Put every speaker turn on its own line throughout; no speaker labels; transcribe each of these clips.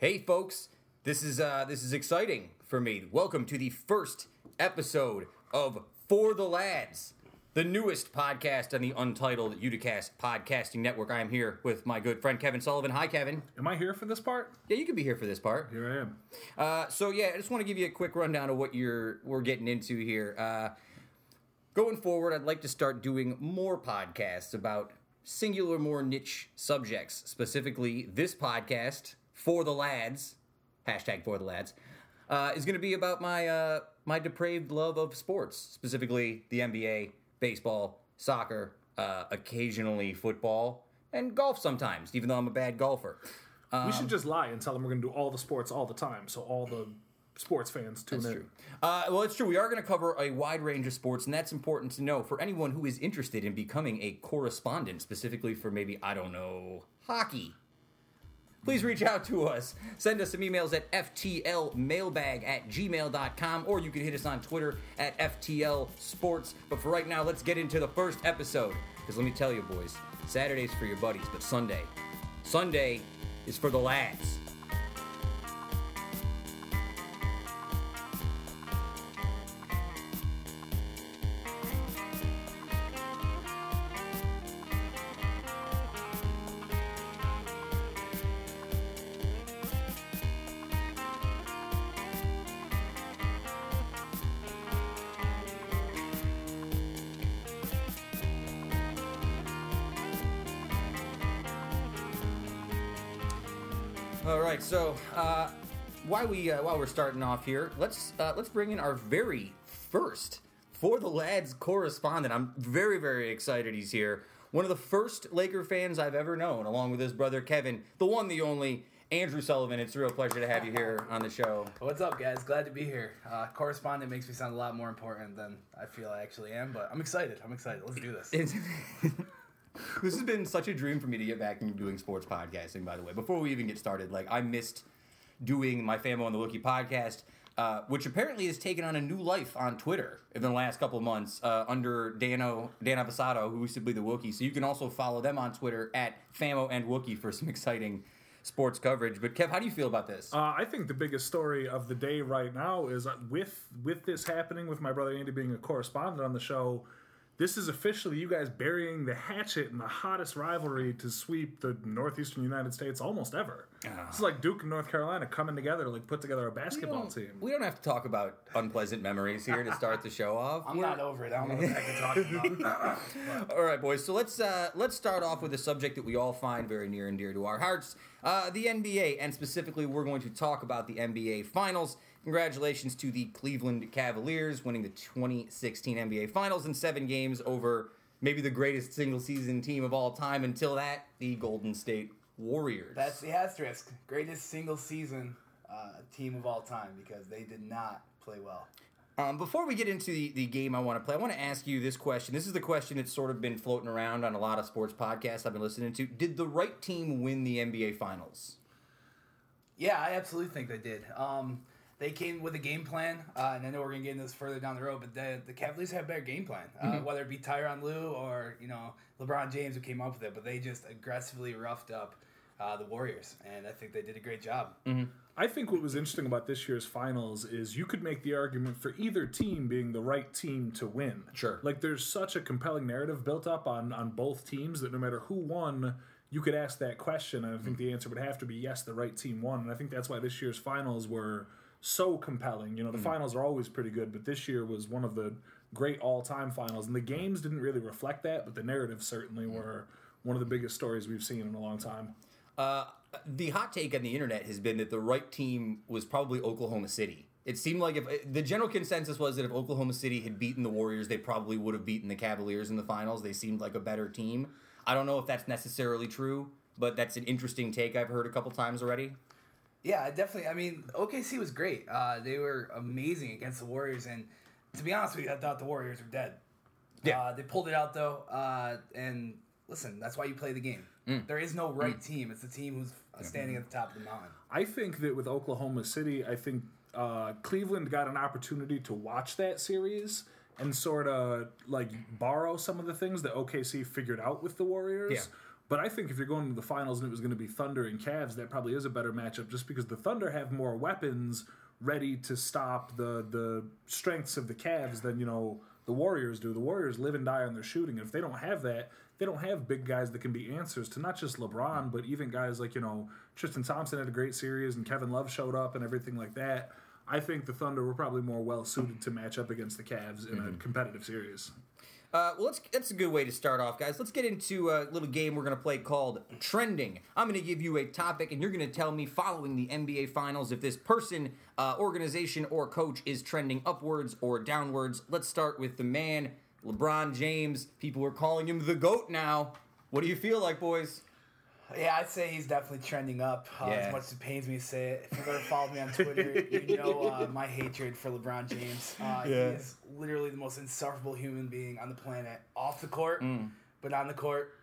Hey, folks, this is uh, this is exciting for me. Welcome to the first episode of For the Lads, the newest podcast on the Untitled Uticast podcasting network. I am here with my good friend Kevin Sullivan. Hi, Kevin.
Am I here for this part?
Yeah, you can be here for this part.
Here I am.
Uh, so yeah, I just want to give you a quick rundown of what you're we're getting into here. Uh, going forward, I'd like to start doing more podcasts about singular, more niche subjects. Specifically, this podcast for the lads, hashtag for the lads, uh, is going to be about my uh, my depraved love of sports, specifically the NBA, baseball, soccer, uh, occasionally football, and golf sometimes. Even though I'm a bad golfer.
we
Um,
should just lie and tell them we're going to do all the sports all the time, so all the sports fans tune in.
True. Uh, well, it's true. We are going to cover a wide range of sports, and that's important to know for anyone who is interested in becoming a correspondent, specifically for maybe, I don't know, hockey. Please reach out to us. Send us some emails at ftlmailbag at gmail.com, or you can hit us on Twitter at FTL Sports. But for right now, let's get into the first episode. Because let me tell you, boys, Saturday's for your buddies, but Sunday, Sunday is for the lads. We uh, while we're starting off here, let's uh, let's bring in our very first for the lads correspondent. I'm very very excited he's here. One of the first Laker fans I've ever known, along with his brother Kevin, the one, the only Andrew Sullivan. It's a real pleasure to have you here on the show.
What's up, guys? Glad to be here. Uh, correspondent makes me sound a lot more important than I feel I actually am, but I'm excited. I'm excited. Let's do this.
This has been such a dream for me to get back into doing sports podcasting. By the way, before we even get started, like I missed doing my Famo and the Wookie podcast, uh, which apparently has taken on a new life on Twitter in the last couple of months uh, under Dano Dan Avasado, who used to be the Wookie. So you can also follow them on Twitter at Famo and Wookie for some exciting sports coverage. But Kev, how do you feel about this?
Uh, I think the biggest story of the day right now is uh, with with this happening, with my brother Andy being a correspondent on the show. This is officially you guys burying the hatchet in the hottest rivalry to sweep the northeastern United States almost ever. This is like Duke and North Carolina coming together to like put together a basketball
don't-
team.
we don't have to talk about unpleasant memories here to start the show off.
I'm
We're-
not over it. I don't know what I can talk about. talking about.
All right, boys. So let's uh, let's start off with a subject that we all find very near and dear to our hearts: uh, the NBA, and specifically, we're going to talk about the NBA Finals. Congratulations to the Cleveland Cavaliers winning the 2016 NBA Finals in seven games over maybe the greatest single season team of all time. Until that, the Golden State Warriors.
That's the asterisk. Greatest single season uh, team of all time because they did not play well.
Um, before we get into the, the game I want to play, I want to ask you this question. This is the question that's sort of been floating around on a lot of sports podcasts I've been listening to. Did the right team win the NBA Finals?
Yeah, I absolutely think they did. Um, they came with a game plan, uh, and I know we're gonna get into this further down the road, but the, the Cavaliers have a better game plan. Uh, Whether it be Tyronn Lue or you know LeBron James who came up with it, but they just aggressively roughed up uh, the Warriors, and I think they did a great job.
I think what was interesting about this year's finals is you could make the argument for either team being the right team to win.
Sure.
Like there's such a compelling narrative built up on on both teams that no matter who won, you could ask that question and I think the answer would have to be yes, the right team won. And I think that's why this year's finals were so compelling. You know, the hmm. finals are always pretty good, but this year was one of the great all-time finals and the games didn't really reflect that, but the narratives certainly hmm. were one of the biggest stories we've seen in a long time.
Uh, the hot take on the internet has been that the right team was probably Oklahoma City. It seemed like if uh, the general consensus was that if Oklahoma City had beaten the Warriors, they probably would have beaten the Cavaliers in the finals. They seemed like a better team. I don't know if that's necessarily true, but that's an interesting take I've heard a couple times already.
Yeah, definitely. I mean, OKC was great. Uh, they were amazing against the Warriors, and to be honest with you, I thought the Warriors were dead.
Yeah.
Uh, they pulled it out though, uh, and listen, that's why you play the game. There is no right team. It's the team who's uh, standing at the top of the mountain.
I think that with Oklahoma City, I think uh, Cleveland got an opportunity to watch that series and sort of like borrow some of the things that OKC figured out with the Warriors.
Yeah.
But I think if you're going to the finals and it was going to be Thunder and Cavs, that probably is a better matchup just because the Thunder have more weapons ready to stop the the strengths of the Cavs than, you know, the Warriors do. The Warriors live and die on their shooting. And if they don't have that, they don't have big guys that can be answers to not just LeBron, but even guys like, you know, Tristan Thompson had a great series and Kevin Love showed up and everything like that. I think the Thunder were probably more well suited to match up against the Cavs in a mm-hmm. competitive series.
Uh, well, that's a good way to start off, guys. Let's get into a little game we're going to play called Trending. I'm going to give you a topic, and you're going to tell me, following the NBA Finals, if this person, uh, organization, or coach is trending upwards or downwards. Let's start with the man, LeBron James. People are calling him the GOAT now. What do you feel like, boys?
Yeah, I'd say he's definitely trending up. Uh,
Yeah.
As much as it pains me to say it, if you've ever followed me on Twitter, you know uh, my hatred for LeBron James. Uh,
Yeah.
is literally the most insufferable human being on the planet. Off the court,
Mm.
but on the court,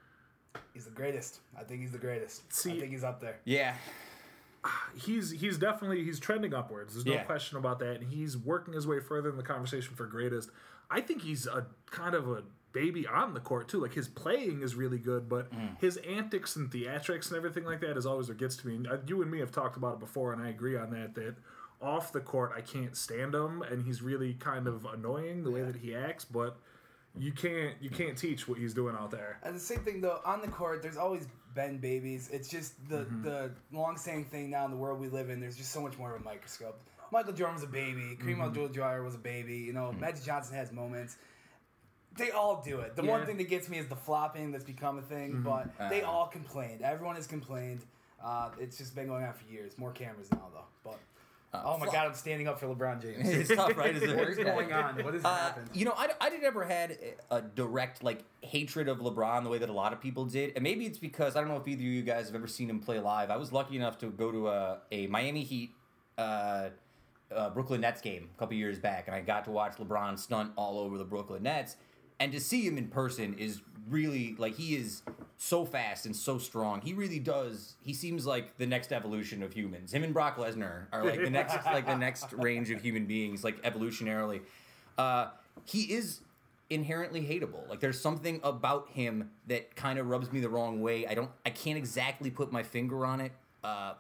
he's the greatest. I think he's the greatest. I think he's up there.
Yeah.
he's he's definitely he's trending upwards. There's no
Yeah.
question about that. And he's working his way further in the conversation for greatest. I think he's a kind of a baby on the court too. Like his playing is really good, but
Mm.
his antics and theatrics and everything like that is always what gets to me. And uh, you and me have talked about it before, and I agree on that. That off the court, I can't stand him, and he's really kind of annoying the way that he acts. But you can't you can't teach what he's doing out there.
And the same thing though on the court. There's always been babies. It's just the
Mm-hmm.
the long-standing thing now in the world we live in. There's just so much more of a microscope. Michael Jordan was a baby. Kareem
Mm-hmm.
Abdul-Jabbar was a baby. You know, Magic Johnson has moments. They all do it. The one
Yeah. Mm-hmm.
thing that gets me is the flopping that's become a thing. But they
Uh.
all complained. Everyone has complained. Uh, it's just been going on for years. More cameras now though. But oh my
flop.
God, I'm standing up for LeBron James.
It's tough, right? Is it
what is going on? What has
Uh,
happened?
you know, I, I did never had a direct like hatred of LeBron the way that a lot of people did, and maybe it's because I don't know if either of you guys have ever seen him play live. I was lucky enough to go to a, a Miami Heat, uh, uh, Brooklyn Nets game a couple years back, and I got to watch LeBron stunt all over the Brooklyn Nets, and to see him in person is really like he is so fast and so strong. He really does. He seems like the next evolution of humans. Him and Brock Lesnar are like the next like the next range of human beings, like evolutionarily. Uh, he is inherently hateable. Like there's something about him that kind of rubs me the wrong way. I don't. I can't exactly put my finger on it. Uh,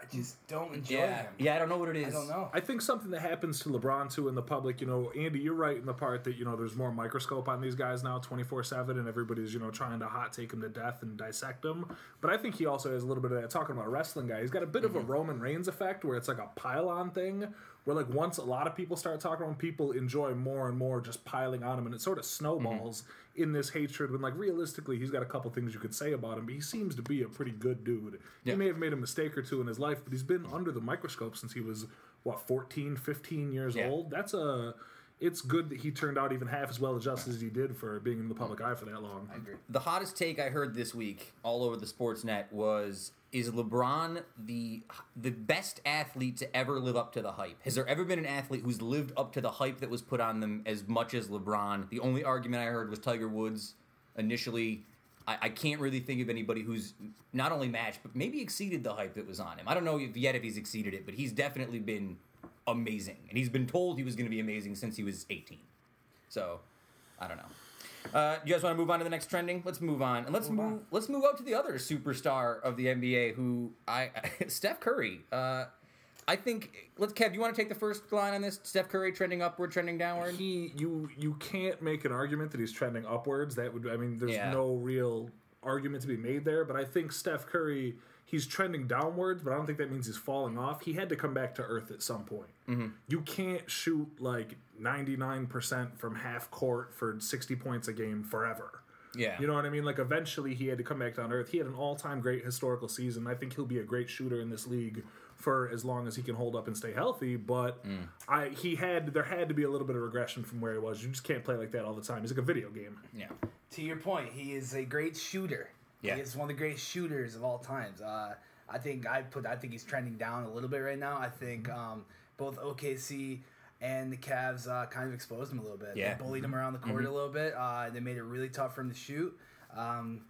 I just don't enjoy
yeah,
him.
yeah. I don't know what it is.
I don't know.
I think something that happens to LeBron too in the public, you know, Andy, you're right in the part that you know there's more microscope on these guys now, 24 seven, and everybody's you know trying to hot take him to death and dissect him. But I think he also has a little bit of that. Talking about a wrestling guy, he's got a bit of a mm-hmm. Roman Reigns effect where it's like a pile-on thing, where like once a lot of people start talking about people enjoy more and more just piling on him, and it sort of snowballs mm-hmm. in this hatred. When like realistically, he's got a couple things you could say about him, but he seems to be a pretty good dude.
Yeah.
He may have made a mistake or two in his life, but he's been under the microscope since he was what 14, 15 years
Yeah.
old. That's a it's good that he turned out even half as well adjusted as he did for being in the public mm. eye for that long.
I agree.
The hottest take I heard this week all over the sports net was is LeBron the the best athlete to ever live up to the hype? Has there ever been an athlete who's lived up to the hype that was put on them as much as LeBron? The only argument I heard was Tiger Woods initially. I, I can't really think of anybody who's not only matched but maybe exceeded the hype that was on him. I don't know if yet if he's exceeded it, but he's definitely been amazing, and he's been told he was going to be amazing since he was 18. So, I don't know. Uh, you guys want to move on to the next trending? Let's move on, and let's
Move
move. Let's move out to the other superstar of the NBA, who I Steph Curry. Uh, I think. Let's Kev. You want to take the first line on this? Steph Curry trending upward, trending downward.
He you you can't make an argument that he's trending upwards. That would I mean there's
Yeah.
no real argument to be made there, but I think Steph Curry he's trending downwards, but I don't think that means he's falling off. He had to come back to earth at some point.
Mm-hmm.
You can't shoot like 99% from half court for 60 points a game forever.
Yeah.
You know what I mean? Like eventually he had to come back down to earth. He had an all-time great historical season. I think he'll be a great shooter in this league for as long as he can hold up and stay healthy. But
Mm.
I he had there had to be a little bit of regression from where he was. You just can't play like that all the time. He's like a video game.
yeah.
to your point, he is a great shooter.
Yeah.
he's one of the greatest shooters of all times. Uh, I think I put I think he's trending down a little bit right now. I think um, both OKC and the Cavs uh, kind of exposed him a little bit.
Yeah.
They bullied him around the court a little bit. Uh, they made it really tough for him to shoot. Um,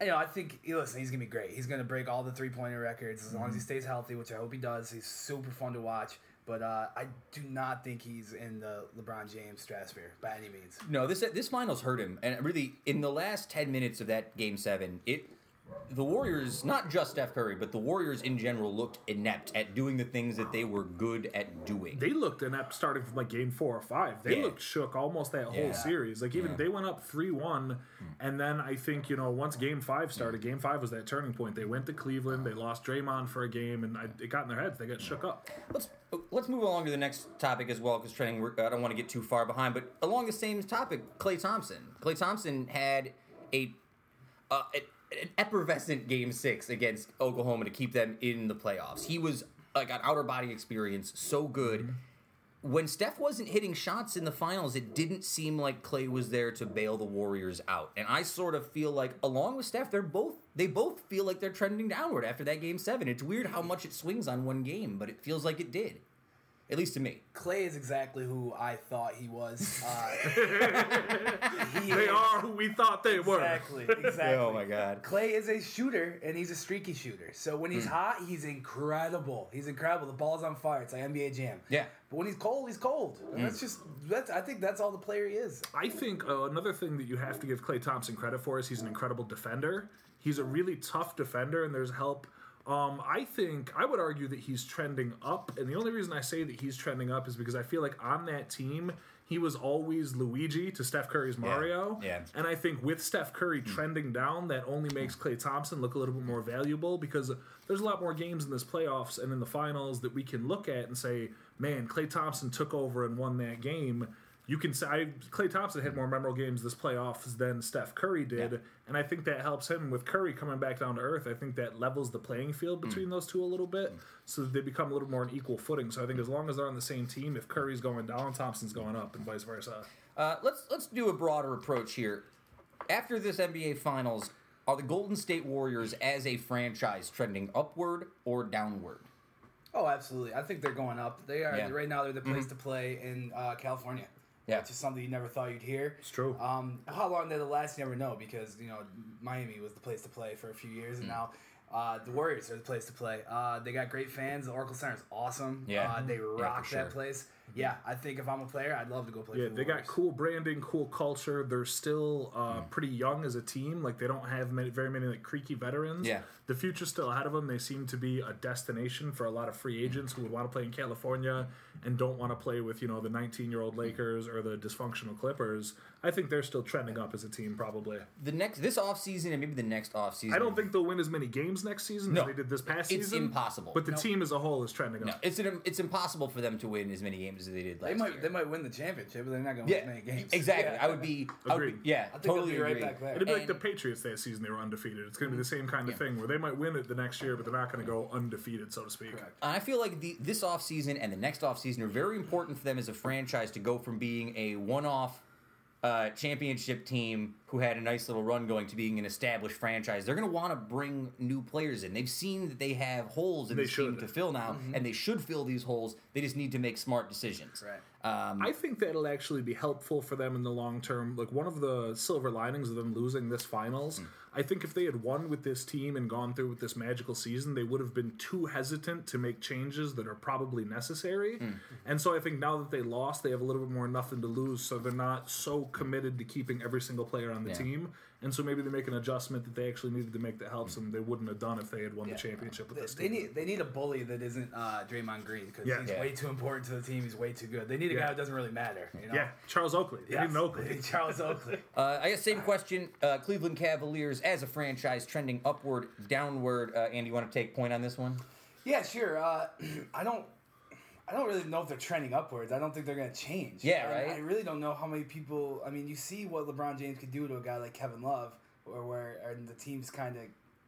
you know, I think listen, he's gonna be great. He's gonna break all the three pointer records as long as he stays healthy, which I hope he does. He's super fun to watch. But uh, I do not think he's in the LeBron James stratosphere by any means.
No, this this finals hurt him, and really in the last ten minutes of that game seven, it the Warriors, not just Steph Curry, but the Warriors in general looked inept at doing the things that they were good at doing.
They looked inept starting from like game four or five. They
Yeah.
looked shook almost that whole
Yeah.
series. Like even
Yeah.
they went up three one, and then I think you know once game five started, game five was that turning point. They went to Cleveland. They lost Draymond for a game, and I, it got in their heads. They got shook up.
Let's let's move along to the next topic as well, because training. I don't want to get too far behind, but along the same topic, Klay Thompson. Klay Thompson had a, uh, a- an effervescent Game Six against Oklahoma to keep them in the playoffs. He was like an outer body experience, so good. Mm-hmm. When Steph wasn't hitting shots in the finals, it didn't seem like Klay was there to bail the Warriors out. And I sort of feel like, along with Steph, they're both they both feel like they're trending downward after that game seven. It's weird how much it swings on one game, but it feels like it did. At least to me.
Klay is exactly who I thought he was. Uh, he
They
is-
are who we thought they were.
Exactly, exactly.
Oh my god.
Klay is a shooter and he's a streaky shooter. So when
Hmm.
he's hot, he's incredible. He's incredible. The ball's on fire. It's like NBA Jam.
Yeah.
But when he's cold, he's cold. And that's just that's I think that's all the player he is.
I think uh, another thing that you have to give Klay Thompson credit for is he's an incredible defender. He's a really tough defender, and there's help. Um, I think I would argue that he's trending up, and the only reason I say that he's trending up is because I feel like on that team he was always Luigi to Steph Curry's Mario.
yeah.
And I think with Steph Curry trending down, that only makes Klay Thompson look a little bit more valuable because there's a lot more games in this playoffs and in the finals that we can look at and say, man, Klay Thompson took over and won that game. You can say I, Klay Thompson had more memorable games this playoffs than Steph Curry did,
Yeah.
and I think that helps him with Curry coming back down to earth. I think that levels the playing field between those two a little bit, so that they become a little more on equal footing. So I think as long as they're on the same team, if Curry's going down, Thompson's going up, and vice versa.
Uh, let's let's do a broader approach here. After this NBA Finals, are the Golden State Warriors as a franchise trending upward or downward?
Oh, absolutely. I think they're going up. They are
Yeah.
right now. They're the place to play in uh, California.
Yeah.
which is something you never thought you'd hear.
It's true.
Um, how long that'll last, you never know, because you know Miami was the place to play for a few years,
Mm.
and now uh, the Warriors are the place to play. Uh, they got great fans. The Oracle Center is awesome.
Yeah.
uh, they
Yeah,
rock
sure.
that place. Yeah, I think if I'm a player, I'd love to go play.
Yeah,
for the
they got cool branding, cool culture. They're still uh,
Mm.
pretty young as a team. Like they don't have many, very many like creaky veterans.
Yeah.
the future's still ahead of them. They seem to be a destination for a lot of free agents who would want to play in California and don't want to play with you know the 19 year old Lakers or the dysfunctional Clippers. I think they're still trending up as a team. Probably.
The next this offseason and maybe the next offseason.
I don't think they'll win as many games next season
No.
as they did this past season.
It's
season.
impossible.
But the
No.
team as a whole is trending up.
No, it's an, it's impossible for them to win as many games as they did last
They might
year.
they might win the championship, but they're not going to
yeah,
win many games.
exactly.
Yeah.
I would be. I would be
Agreed.
yeah,
I think
totally
be right
agree.
back there.
It'd be like the Patriots that season; they were undefeated. It's going to be the same kind of
Yeah.
thing where they might win it the next year, but they're not going to go undefeated, so to speak.
Correct.
I feel like the this offseason and the next offseason are very important for them as a franchise to go from being a one-off uh, championship team who had a nice little run going to being an established franchise. They're going to want to bring new players in. They've seen that they have holes in
They
this team to fill now,
Mm-hmm.
and they should fill these holes. They just need to make smart decisions.
Right.
Um,
I think that'll actually be helpful for them in the long term. Like one of the silver linings of them losing this finals,
Hmm.
I think if they had won with this team and gone through with this magical season, they would have been too hesitant to make changes that are probably necessary.
Hmm.
And so I think now that they lost, they have a little bit more nothing to lose, so they're not so committed to keeping every single player on the
Yeah.
team. And so maybe they make an adjustment that they actually needed to make that helps them. They wouldn't have done if they had won
Yeah.
the championship with
They,
this
they
team.
need they need a bully that isn't uh, Draymond Green because
Yeah.
he's
Yeah.
way too important to the team. He's way too good. They need a
Yeah.
guy who doesn't really matter. You know?
yeah, Charles Oakley. They
Yes.
need an Oakley.
Charles Oakley.
Uh, I guess same question. Uh, Cleveland Cavaliers as a franchise trending upward, downward. Uh, Andy, you want to take point on this one?
Yeah, sure. Uh, I don't. I don't really know if they're trending upwards. I don't think they're going to change.
Yeah,
And
right?
I really don't know how many people. I mean, you see what LeBron James could do to a guy like Kevin Love, or where and the team's kind of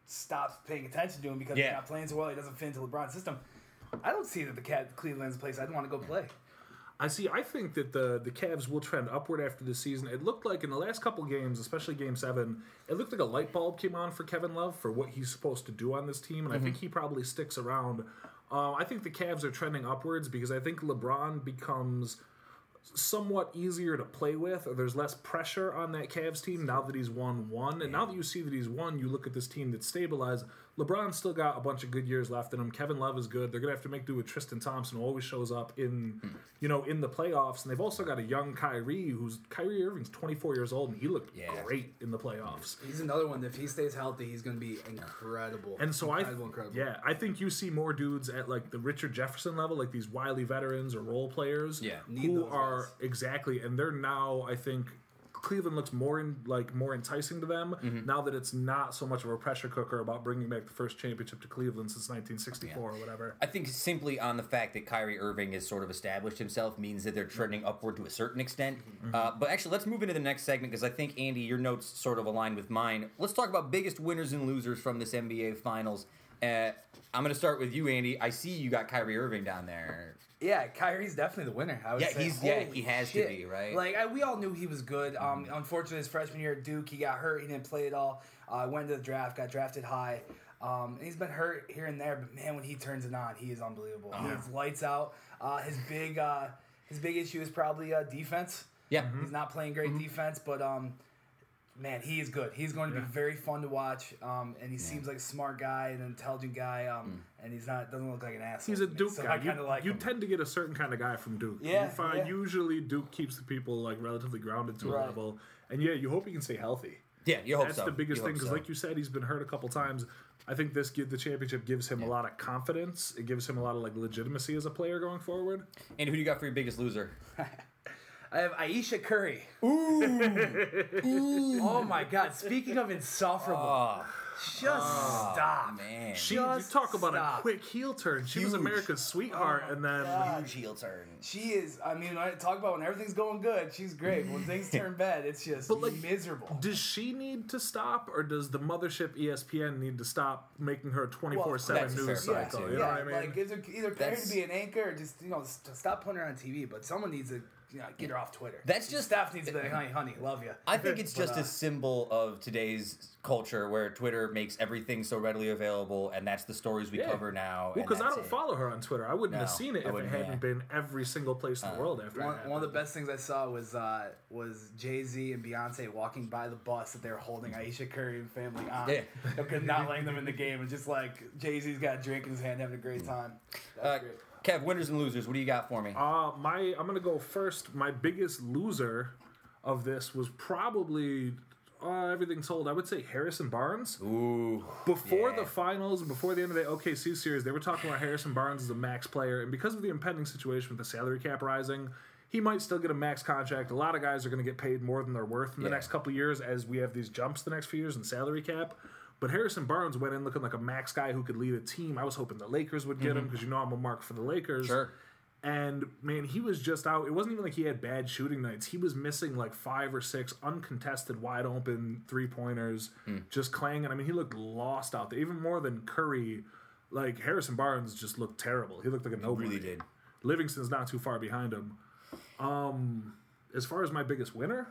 stops paying attention to him because
Yeah.
he's not playing so well. He doesn't fit into LeBron's system. I don't see that the Cat Cleveland's a place I'd want to go play.
I see. I think that the the Cavs will trend upward after the season. It looked like in the last couple games, especially Game Seven, it looked like a light bulb came on for Kevin Love for what he's supposed to do on this team, and I mm-hmm. think he probably sticks around. Uh, I think the Cavs are trending upwards because I think LeBron becomes somewhat easier to play with, or there's less pressure on that Cavs team now that he's won one. And now that you see that he's won, you look at this team that's stabilized. LeBron's still got a bunch of good years left in him. Kevin Love is good. They're gonna have to make do with Tristan Thompson, who always shows up in,
Hmm.
you know, in the playoffs. And they've also got a young Kyrie, who's Kyrie Irving's 24 years old, and he looked
Yeah.
great in the playoffs.
He's another one. If he stays healthy, he's going to be incredible.
And so I,
incredible, incredible.
yeah, I think you see more dudes at like the Richard Jefferson level, like these wily veterans or role players,
Yeah.
Who are
guys.
exactly, and they're now, I think, Cleveland looks more in, like more enticing to them
Mm-hmm.
now that it's not so much of a pressure cooker about bringing back the first championship to Cleveland since 1964 or whatever.
I think simply on the fact that Kyrie Irving has sort of established himself means that they're trending upward to a certain extent. Uh, but actually, let's move into the next segment because I think Andy, your notes sort of align with mine. Let's talk about biggest winners and losers from this NBA Finals. Uh, I'm going to start with you, Andy. I see you got Kyrie Irving down there.
Yeah, Kyrie's definitely the winner. I would
Yeah,
say.
he's- yeah,
Holy
he has to
shit.
be, right?
Like I, we all knew he was good. Um, unfortunately, his freshman year at Duke, he got hurt. He didn't play at all. Uh, went to the draft, got drafted high. Um, and he's been hurt here and there, but man, when he turns it on, he is unbelievable. He's lights out. Uh, his big uh, his big issue is probably uh, defense.
Yeah.
He's not playing great defense, but um, man, he is good. He's going to be very fun to watch. Um, and he seems like a smart guy, an intelligent guy. Um, and he's not doesn't look like an asshole.
He's a Duke
so
guy. You,
like
you tend to get a certain kind of guy from Duke.
Yeah,
you find
yeah.
usually Duke keeps the people like relatively grounded to a
Right.
level, and yeah, you hope he can stay healthy.
Yeah, you hope
That's
so.
the biggest
You
thing because,
so.
like you said, he's been hurt a couple times. I think this give the championship gives him a lot of confidence. It gives him a lot of like legitimacy as a player going forward.
Andy, who do you got for your biggest loser?
I have Ayesha Curry. Ooh. oh my God! Speaking of insufferable,
Oh,
just stop.
man.
She, you
Just
talk about
stop.
a quick heel turn. She was America's sweetheart, and then
Huge heel turn.
She is. I mean, I talk about when everything's going good, she's great. When things turn bad, it's just
But, like,
miserable.
does she need to stop, or does the mothership ESPN need to stop making her twenty four seven
that's a fair
news cycle?
too.
You know
yeah,
what I mean?
like either, either pay her to be an anchor or just you know s- stop putting her on TV. But someone needs to you know, get her off Twitter.
That's just-
staff needs to be like, honey, honey, love you.
I think it's just
But, uh,
a symbol of today's culture where Twitter makes everything so readily available, and that's the stories we
Yeah.
cover now.
Well, because I don't
it.
follow her on Twitter. I wouldn't have seen it
I
if it hadn't
yeah. Uh,
been every single place in the world after
One, one of the best things I saw was uh, was Jay Z and Beyonce walking by the bus that they were holding Ayesha Curry and family on.
Yeah.
They're not letting them in the game, and just like Jay Z's got a drink in his hand, having a great time. That's
Uh,
great.
Kev, winners and losers. What do you got for me?
Uh, my I'm gonna go first. My biggest loser of this was probably uh, everything told. I would say Harrison Barnes.
Ooh,
Before
Yeah.
the finals, before the end of the OKC series, they were talking about Harrison Barnes as a max player, and because of the impending situation with the salary cap rising, he might still get a max contract. A lot of guys are going to get paid more than they're worth in the
Yeah.
next couple years as we have these jumps the next few years in salary cap. But Harrison Barnes went in looking like a max guy who could lead a team. I was hoping the Lakers would get him because you know I'm a mark for the Lakers.
sure.
And man, he was just out. It wasn't even like he had bad shooting nights. He was missing like five or six uncontested, wide open three pointers, just clanging. I mean, he looked lost out there, even more than Curry. Like Harrison Barnes just looked terrible. He looked like a nobody.
Really did.
Livingston's not too far behind him. Um, as far as my biggest winner,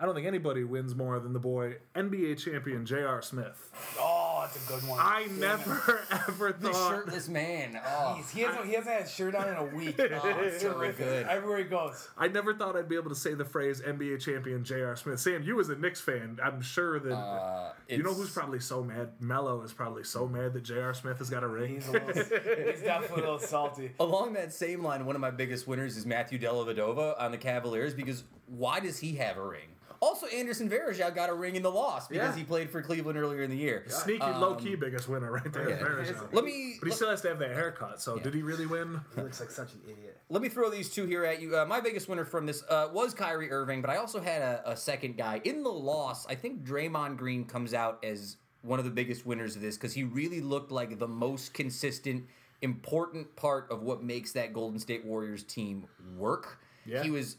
I don't think anybody wins more than the boy NBA champion J.R. Smith.
Oh, that's a good one.
I
Damn it.
never ever
The
thought.
shirtless man. Oh,
Jeez, he hasn't, he hasn't had a shirt on in a week. Oh, it's
so
terrific.
good.
Everywhere he goes.
I never thought I'd be able to say the phrase NBA champion J.R. Smith. Sam, you as a Knicks fan, I'm sure that
uh,
you know who's probably so mad. Melo is probably so mad that J.R. Smith has got a ring.
He's, a little, he's definitely a little salty.
Along that same line, one of my biggest winners is Matthew Dellavedova on the Cavaliers because why does he have a ring? Also, Anderson Varejao got a ring in the loss because
Yeah.
he played for Cleveland earlier in the year.
Sneaky, low key biggest winner right there.
Um, yeah.
Varejao.
Let me
But he still has to have that haircut. So
Yeah.
did he really win?
He looks like such an idiot.
let me throw these two here at you. Uh, my biggest winner from this uh, was Kyrie Irving, but I also had a, a second guy in the loss. I think Draymond Green comes out as one of the biggest winners of this because he really looked like the most consistent, important part of what makes that Golden State Warriors team work.
Yeah.
He was,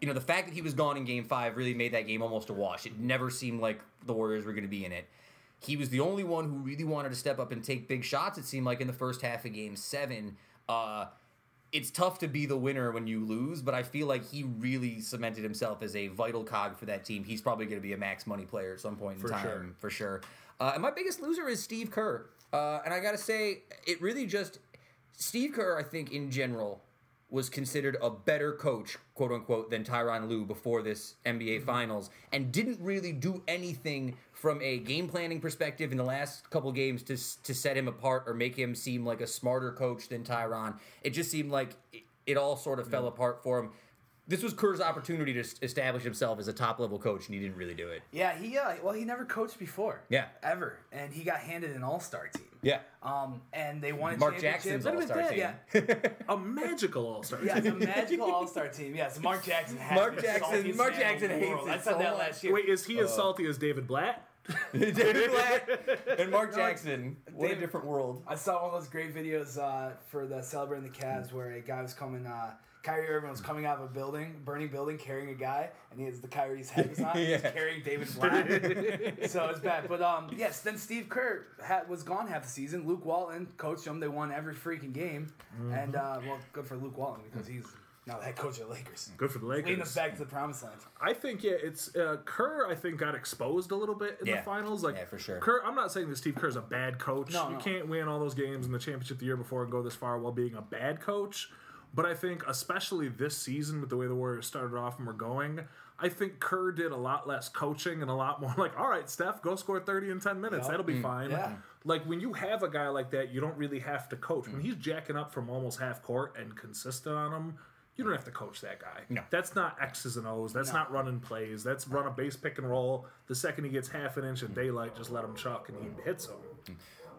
you know, the fact that he was gone in Game Five really made that game almost a wash. It never seemed like the Warriors were going to be in it. He was the only one who really wanted to step up and take big shots. It seemed like in the first half of Game Seven. Uh, it's tough to be the winner when you lose, but I feel like he really cemented himself as a vital cog for that team. He's probably going to be a max money player at some point in
For
time,
sure.
for sure. Uh, and my biggest loser is Steve Kerr. Uh, and I got to say, it really just Steve Kerr. I think in general was considered a better coach, quote unquote, than Tyronn Lue before this NBA mm-hmm. Finals, and didn't really do anything from a game planning perspective in the last couple games to to set him apart or make him seem like a smarter coach than Tyronn. It just seemed like it, it all sort of fell apart for him. This was Kerr's opportunity to establish himself as a top level coach, and he didn't really do it.
Yeah, he uh, well, he never coached before.
Yeah.
ever, and he got handed an All Star team.
Yeah.
Um, and they won a
Mark. Jackson's All-Star team.
Yeah,
A magical All Star.
yeah, it's a magical All Star team. Yes, Mark Jackson. Has
Mark
to be the
Jackson- Mark Jackson hates it
I said
so
that last year.
Wait, is he as salty as David Blatt?
David Blatt and Mark Jackson. What a different world.
I saw one of those great videos uh, for the celebrating the Cavs where a guy was coming. Uh, Kyrie Irving was coming out of a building, burning building, carrying a guy, and he has the Kyrie's head was on. He's carrying David Blatt. so it's bad. But um, yes, then Steve Kerr had, was gone half the season. Luke Walton coached them. They won every freaking game, and uh, well, good for Luke Walton because he's now the head coach of the Lakers.
Good for the Lakers.
Leading us back to the promised land.
I think yeah, it's uh, Kerr. I think got exposed a little bit in
Yeah.
the finals. Like
Yeah, for sure.
Kerr. I'm not saying that Steve Kerr's a bad coach.
No,
you
no.
can't win all those games in the championship the year before and go this far while being a bad coach. But I think, especially this season, with the way the Warriors started off and were going, I think Kerr did a lot less coaching and a lot more like, all right, Steph, go score 30 in 10 minutes.
Yep.
That'll be mm. fine.
Yeah.
Like when you have a guy like that, you don't really have to coach. When mm. he's jacking up from almost half court and consistent on him, you don't have to coach that guy.
No.
That's not X's and O's. That's
No.
not running plays. That's run a base pick and roll. The second he gets half an inch of mm. daylight, just let him chuck and he hits them.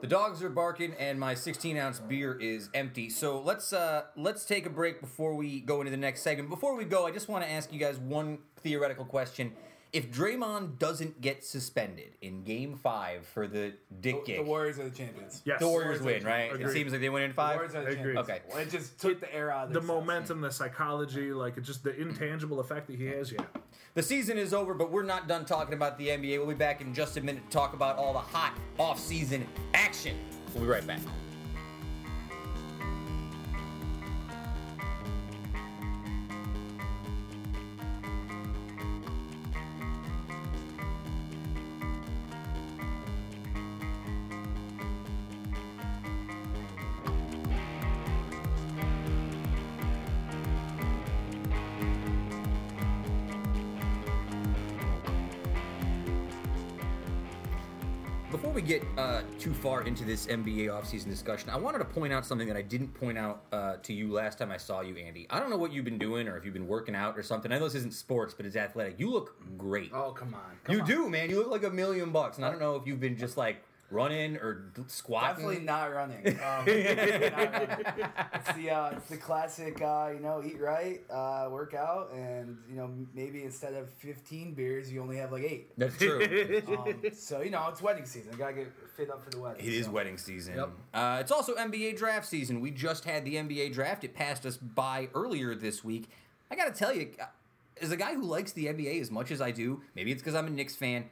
The dogs are barking, and my 16 ounce beer is empty. So let's uh, let's take a break before we go into the next segment. Before we go, I just want to ask you guys one theoretical question: If Draymond doesn't get suspended in Game Five for the dick
The,
gig,
the Warriors are the champions.
Yes.
the Warriors
Warriors
win,
are-
right? It seems like they win in
The
five.
Warriors are the
Agreed.
champions.
Okay.
Well, it just took the air out of
The
their sails.
momentum, the psychology, like it just the intangible effect that he has, yeah.
The season is over, but we're not done talking about the NBA. We'll be back in just a minute to talk about all the hot off-season action. We'll be right back. Far into this NBA offseason discussion, I wanted to point out something that I didn't point out uh, to you last time I saw you, Andy. I don't know what you've been doing or if you've been working out or something. I know this isn't sports, but it's athletic. You look great.
Oh come on! Come
you
on.
do, man. You look like a million bucks. And I don't know if you've been just like running or squatting.
Definitely not running. Um, not running. It's the uh, it's the classic, uh, you know, eat right, uh, work out, and you know maybe instead of fifteen beers, you only have like eight.
That's true.
Um, so you know it's wedding season. gotta get fit up for the wedding.
is
so.
wedding season.
Yep.
Uh, it's also NBA draft season. We just had the NBA draft. It passed us by earlier this week. I got to tell you, uh, as a guy who likes the NBA as much as I do, maybe it's because I'm a Knicks fan.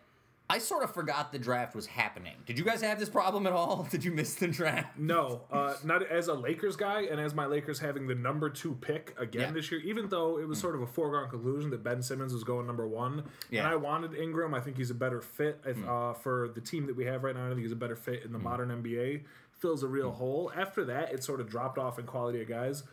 I sort of forgot the draft was happening. Did you guys have this problem at all? Did you miss the draft?
No, uh, not as a Lakers guy, and as my Lakers having the number two pick again
Yeah.
this year. Even though it was sort of a foregone conclusion that Ben Simmons was going number one,
Yeah.
and I wanted Ingram. I think he's a better fit if, uh, for the team that we have right now. I think he's a better fit in the modern NBA. Fills a real hole. After that, it sort of dropped off in quality of guys.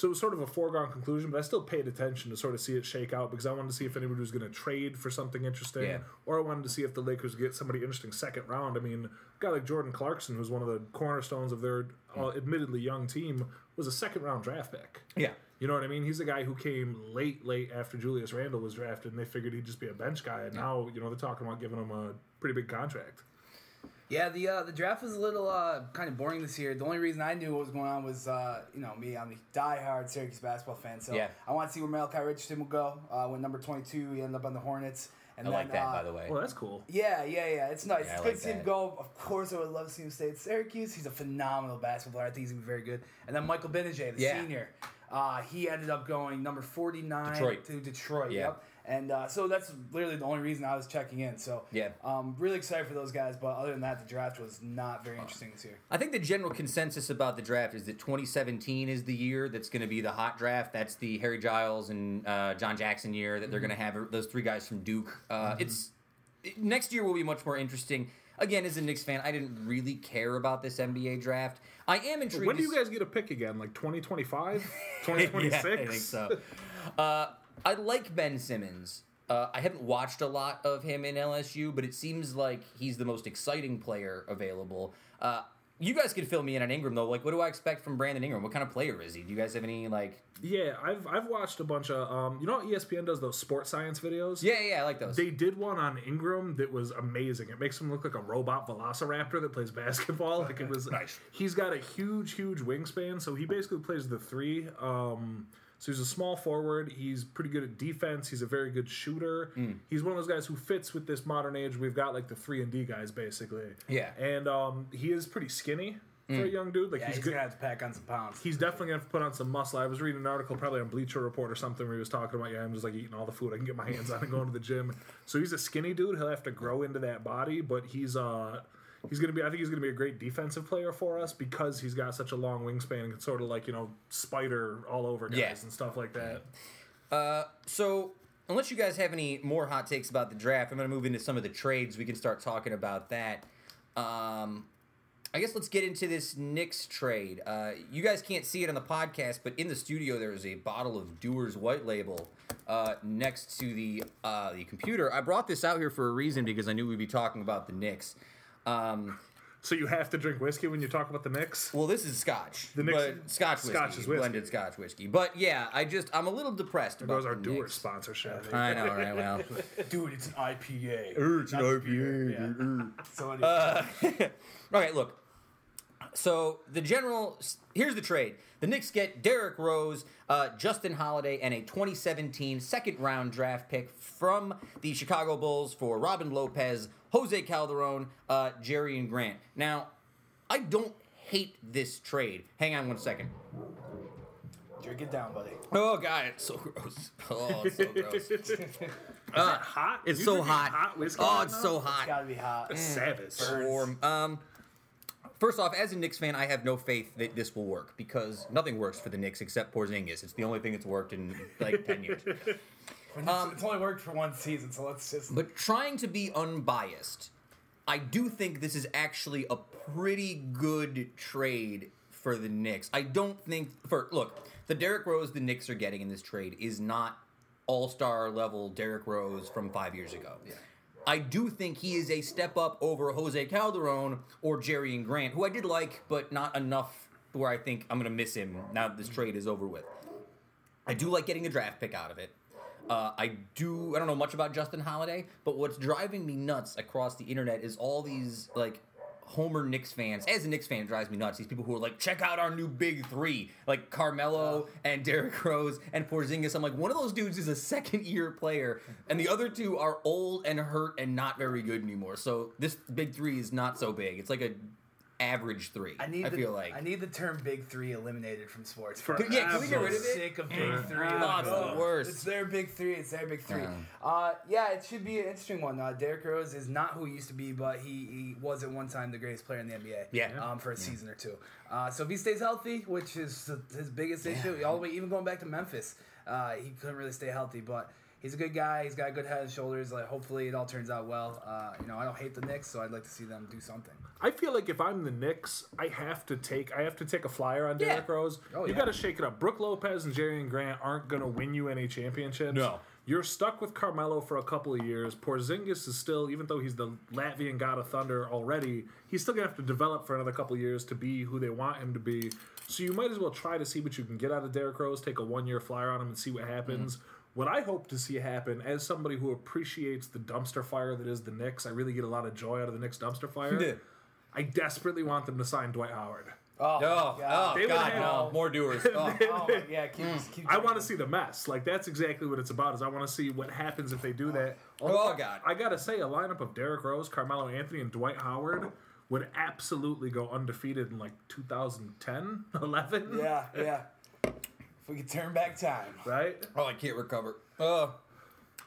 So it was sort of a foregone conclusion, but I still paid attention to sort of see it shake out because I wanted to see if anybody was going to trade for something interesting,
Yeah.
or I wanted to see if the Lakers get somebody interesting second round. I mean, a guy like Jordan Clarkson, who's one of the cornerstones of their uh, admittedly young team, was a second round draft pick.
Yeah.
You know what I mean? He's a guy who came late, late after Julius Randle was drafted, and they figured he'd just be a bench guy. And now, you know, they're talking about giving him a pretty big contract.
Yeah, the uh, the draft was a little uh, kind of boring this year. The only reason I knew what was going on was, uh, you know, me. I'm a diehard Syracuse basketball fan, so
Yeah.
I want to see where Malachi Richardson will go. Uh, when number 22, he ended up on the Hornets. And
I
then,
like that,
uh,
by the way.
Well, that's cool.
Yeah, yeah, yeah. It's nice.
Yeah, I
it's
like
good to see him go. Of course, I would love to see him stay at Syracuse. He's a phenomenal basketball player. I think he's gonna be very good. And then Michael Gbinije, the
Yeah.
senior, uh, he ended up going number forty nine
Detroit.
to Detroit.
Yeah.
Yep. And uh, so that's literally the only reason I was checking in. So
Yeah.
um, really excited for those guys. But other than that, the draft was not very interesting this year.
I think the general consensus about the draft is that 2017 is the year that's going to be the hot draft. That's the Harry Giles and uh, John Jackson year that they're going to have those three guys from Duke. Uh, It's it- next year will be much more interesting. again, as a Knicks fan, I didn't really care about this NBA draft. I am intrigued.
When do you guys get a pick again? Like 2025?
Yeah,
2026?
I think so. I like Ben Simmons. Uh, I haven't watched a lot of him in LSU, but it seems like he's the most exciting player available. Uh, you guys can fill me in on Ingram though. Like, what do I expect from Brandon Ingram? What kind of player is he? Do you guys have any like?
Yeah, I've I've watched a bunch of um you know how ESPN does those sports science videos?
Yeah, yeah, I like those.
They did one on Ingram that was amazing. It makes him look like a robot velociraptor that plays basketball. Like it was
Nice.
He's got a huge, huge wingspan, so he basically plays the three. Um so he's a small forward. He's pretty good at defense. He's a very good shooter.
Mm.
He's one of those guys who fits with this modern age. We've got like the three and D guys basically.
Yeah.
And um he is pretty skinny for a
Mm.
young dude. Like
Yeah,
he's,
he's,
good.
gonna have to pack on some pounds.
He's definitely gonna have to put on some muscle. I was reading an article probably on Bleacher Report or something where he was talking about yeah, I'm just like eating all the food I can get my hands on and going to the gym. So he's a skinny dude. He'll have to grow into that body, but he's uh he's gonna be I think he's gonna be a great defensive player for us because he's got such a long wingspan and can sort of like, you know, spider all over guys
Yeah.
and stuff like that.
Uh, so unless you guys have any more hot takes about the draft, I'm going to move into some of the trades. We can start talking about that. Um, I guess let's get into this Knicks trade. Uh, you guys can't see it on the podcast, but in the studio there is a bottle of Dewar's White Label uh, next to the uh, the computer. I brought this out here for a reason because I knew we'd be talking about the Knicks. Um,
So you have to drink whiskey when you talk about the Knicks.
well, this is Scotch,
The mix,
but Scotch whiskey,
Scotch is whiskey.
blended Scotch whiskey. But yeah, I just I'm a little depressed about
Those are
the
Dewar
Knicks.
sponsorship.
I know, right? Well.
Dude, it's an IPA.
It's an IPA.
So it is.
Uh, okay, look. So the general here's the trade. The Knicks get Derrick Rose, uh, Justin Holiday, and a 2017 second round draft pick from the Chicago Bulls for Robin Lopez, Jose Calderon, uh, Jerian Grant. Now, I don't hate this trade. Hang on one second.
Drink it down, buddy.
Oh god, it's so gross. Oh, it's so gross.
Uh, hot?
It's
You
so hot.
hot
oh, it's so
It's
hot.
gotta be hot.
Savage.
warm. Um, first off, as a Knicks fan, I have no faith that this will work because nothing works for the Knicks except Porzingis. It's the only thing that's worked in like ten years.
And it's, only worked for one season, so let's just.
But trying to be unbiased, I do think this is actually a pretty good trade for the Knicks. I don't think for look, the Derrick Rose the Knicks are getting in this trade is not all-star level Derrick Rose from 5 years ago.
Yeah.
I do think he is a step up over Jose Calderon or Jerian Grant, who I did like, but not enough where I think I'm going to miss him now that this trade is over with. I do like getting a draft pick out of it. Uh, I do. I don't know much about Justin Holiday, but what's driving me nuts across the internet is all these like Homer Knicks fans. As a Knicks fan, drives me nuts. These people who are like, check out our new big three, like Carmelo and Derrick Rose and Porzingis. I'm like, one of those dudes is a second year player, and the other two are old and hurt and not very good anymore. So this big three is not so big. It's like a average three.
I need.
I
the,
feel like.
I need the term "big three eliminated from sports.
For-
Could- yeah, can we get rid of it?
Sick of big
Yeah.
three.
Oh,
Like,
it's the
oh,
worst.
It's their big three. It's their big three.
Yeah.
Uh, yeah, it should be an interesting one. Uh, Derrick Rose is not who he used to be, but he, he was at one time the greatest player in the NBA.
Yeah.
Um, for a season or two. Uh, so if he stays healthy, which is his biggest issue, all the way even going back to Memphis, uh, he couldn't really stay healthy, but. He's a good guy. He's got a good head and shoulders. Like, hopefully, it all turns out well. Uh, you know, I don't hate the Knicks, so I'd like to see them do something.
I feel like if I'm the Knicks, I have to take I have to take a flyer on Derrick
Yeah.
Rose.
Oh,
you
yeah.
got to shake it up. Brook Lopez and Jerian Grant aren't going to win you any championships.
No.
You're stuck with Carmelo for a couple of years. Porzingis is still, even though he's the Latvian god of thunder already, he's still gonna have to develop for another couple of years to be who they want him to be. So you might as well try to see what you can get out of Derrick Rose. Take a one year flyer on him and see what happens. What I hope to see happen, as somebody who appreciates the dumpster fire that is the Knicks, I really get a lot of joy out of the Knicks dumpster fire.
Yeah.
I desperately want them to sign Dwight Howard.
Oh,
Oh, oh
They
God,
have-
no. More Dewar's. Oh.
Oh, yeah, keep, keep
I want to see the mess. Like that's exactly what it's about. Is I want to see what happens if they do that.
Oh, God.
I gotta say, a lineup of Derrick Rose, Carmelo Anthony, and Dwight Howard would absolutely go undefeated in like 2010, 11.
Yeah, yeah. If we could turn back time.
Right.
Oh, I can't recover. Oh,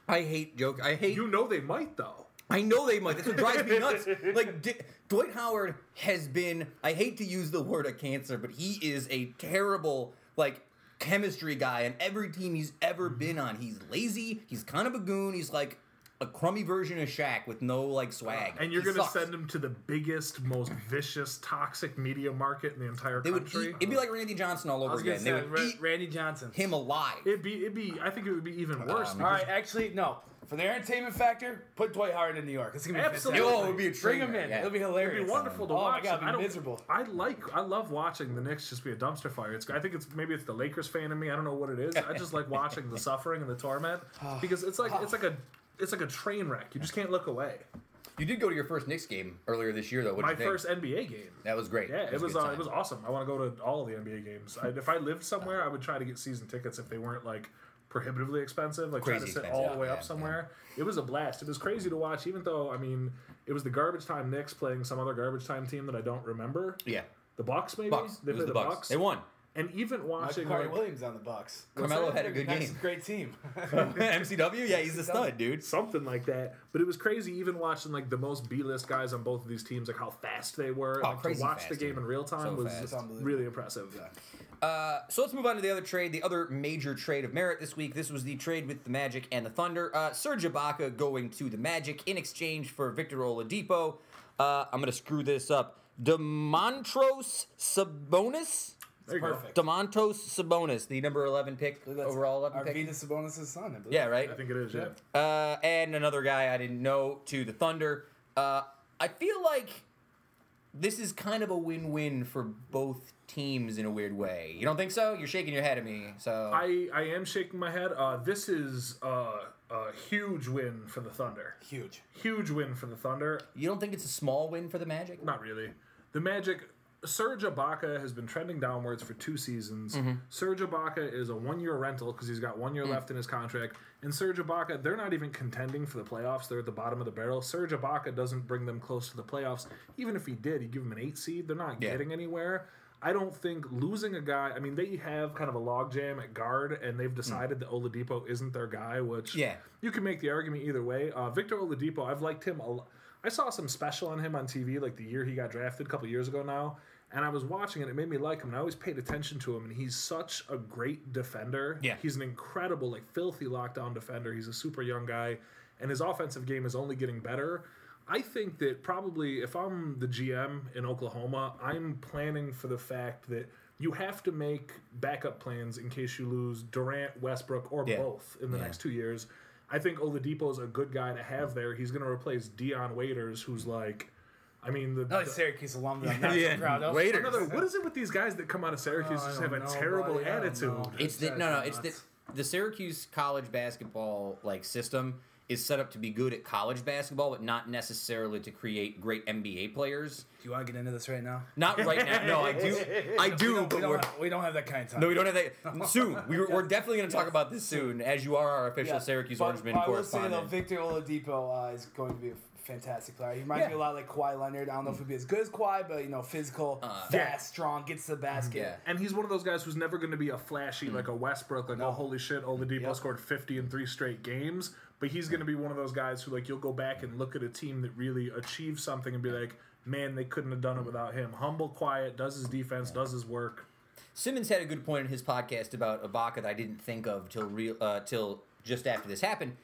I hate joke. I hate.
You know they might though.
I know they might. That's what drives me nuts. Like D- Dwight Howard has been. I hate to use the word a cancer, but he is a terrible like chemistry guy. And every team he's ever been on, he's lazy. He's kind of a goon. He's like a crummy version of Shaq with no like swag.
And you're
He
going to
sucks.
send him to the biggest, most vicious, toxic media market in the entire
They would
country.
eat, it'd be like Randy Johnson all
I
over
was
again.
say
They would
Ra-
eat
Randy Johnson.
him alive.
It'd be, it'd be. I think it would be even worse.
Um,
All
because
right, actually, no. For the entertainment factor, put Dwight Howard in New York. It's gonna be
Absolutely.
fantastic.
Oh, it would be a
Bring him in.
yeah.
It'll be hilarious.
It'd be wonderful to
oh
watch.
my god,
I
it'd be
don't-
miserable.
I like, I love watching the Knicks just be a dumpster fire. It's, I think it's maybe it's the Lakers fan in me. I don't know what it is. I just like watching the suffering and the torment because it's like it's like a it's like a train wreck. You just can't look away.
You did go to your first Knicks game earlier this year, though. What
My
you think?
first NBA game.
That was great.
Yeah, it was uh, it was awesome. I want to go to all the NBA games. I, if I lived somewhere, I would try to get season tickets if they weren't like prohibitively expensive. Like try to sit
expensive,
all the way
yeah,
up somewhere. It was a blast. It was crazy to watch, even though I mean it was the garbage time Knicks playing some other garbage time team that I don't remember.
Yeah,
The Bucks, maybe
Bucks.
they played
the Bucks. They won.
And even watching
Carter
like,
Williams on the Bucks.
Carmelo had a good
That's
game.
a great team.
MCW, yeah, he's a stud, dude.
something like that. But it was crazy even watching like the most B list guys on both of these teams, like how fast they were.
Oh,
like, to watch
fast,
the game
dude.
in real time
So
was really impressive.
Uh, so let's move on to the other trade, the other major trade of merit this week. This was the trade with the Magic and the Thunder. Uh, Serge Ibaka going to the Magic in exchange for Victor Oladipo. Uh, I'm going to screw this up. Domantas Sabonis?
There you go.
Perfect.
Domantas Sabonis, the number 11 pick,
That's
overall 11
Our
pick.
Venus Sabonis' son, I believe.
Yeah, right?
I think it is. Yeah.
Uh, and another guy I didn't know to the Thunder. Uh, I feel like this is kind of a win-win for both teams in a weird way. You don't think so? You're shaking your head at me. So
I, I am shaking my head. Uh, this is uh, a huge win for the Thunder.
Huge.
Huge win for the Thunder.
you don't think it's a small win for the Magic?
Not really. The Magic. Serge Ibaka has been trending downwards for two seasons. Mm-hmm. Serge Ibaka is a one-year rental because he's got one year mm. left in his contract. And Serge Ibaka, they're not even contending for the playoffs. They're at the bottom of the barrel. Serge Ibaka doesn't bring them close to the playoffs. Even if he did, he'd give them an eight seed. They're not
Yeah.
getting anywhere. I don't think losing a guy. I mean, they have kind of a logjam at guard, and they've mm. decided that Oladipo isn't their guy. Which
Yeah.
you can make the argument either way. Uh, Victor Oladipo, I've liked him a lot. I saw some special on him on TV like the year he got drafted a couple years ago now, and I was watching it. It made me like him, and I always paid attention to him. And he's such a great defender.
Yeah.
he's an incredible, like filthy lockdown defender. He's a super young guy, and his offensive game is only getting better. I think that probably if I'm the GM in Oklahoma, I'm planning for the fact that you have to make backup plans in case you lose Durant, Westbrook, or
Yeah.
both in the
Yeah.
next two years. I think Oladipo's a good guy to have there. He's going to replace Dion Waiters, who's like, I mean, the, the-
Syracuse alum that I'm not
Yeah.
so proud of.
Waiters.
another. What is it with these guys that come out of Syracuse
Oh,
just have a
know,
terrible
buddy.
Attitude?
It's the
That's
no, no.
nuts.
It's the the Syracuse college basketball like system is set up to be good at college basketball, but not necessarily to create great NBA players.
Do you want to get into this right now?
Not right now. No, I do. I
We
do.
don't,
But
we,
we're
don't have, we don't have that kind of time.
no, we don't have that soon. We were, we're definitely going to talk about this soon, as you are our official
Yeah,
Syracuse
but-
Orangeman
but I will say though. Victor Oladipo uh, is going to be a fantastic player. He reminds
Yeah.
me a lot like Kawhi Leonard. I don't know if he'd be as good as Kawhi, but you know, physical, fast,
Yeah.
strong, gets to the basket.
Yeah.
And he's one of those guys who's never going to be a flashy like a Westbrook, like oh holy shit, Oladipo
Yep.
scored fifty in three straight games. But he's going to be one of those guys who like you'll go back and look at a team that really achieved something and be like, man, they couldn't have done it without him. Humble, quiet, does his defense, does his work.
Simmons had a good point in his podcast about Ibaka that I didn't think of till real uh, till just after this happened.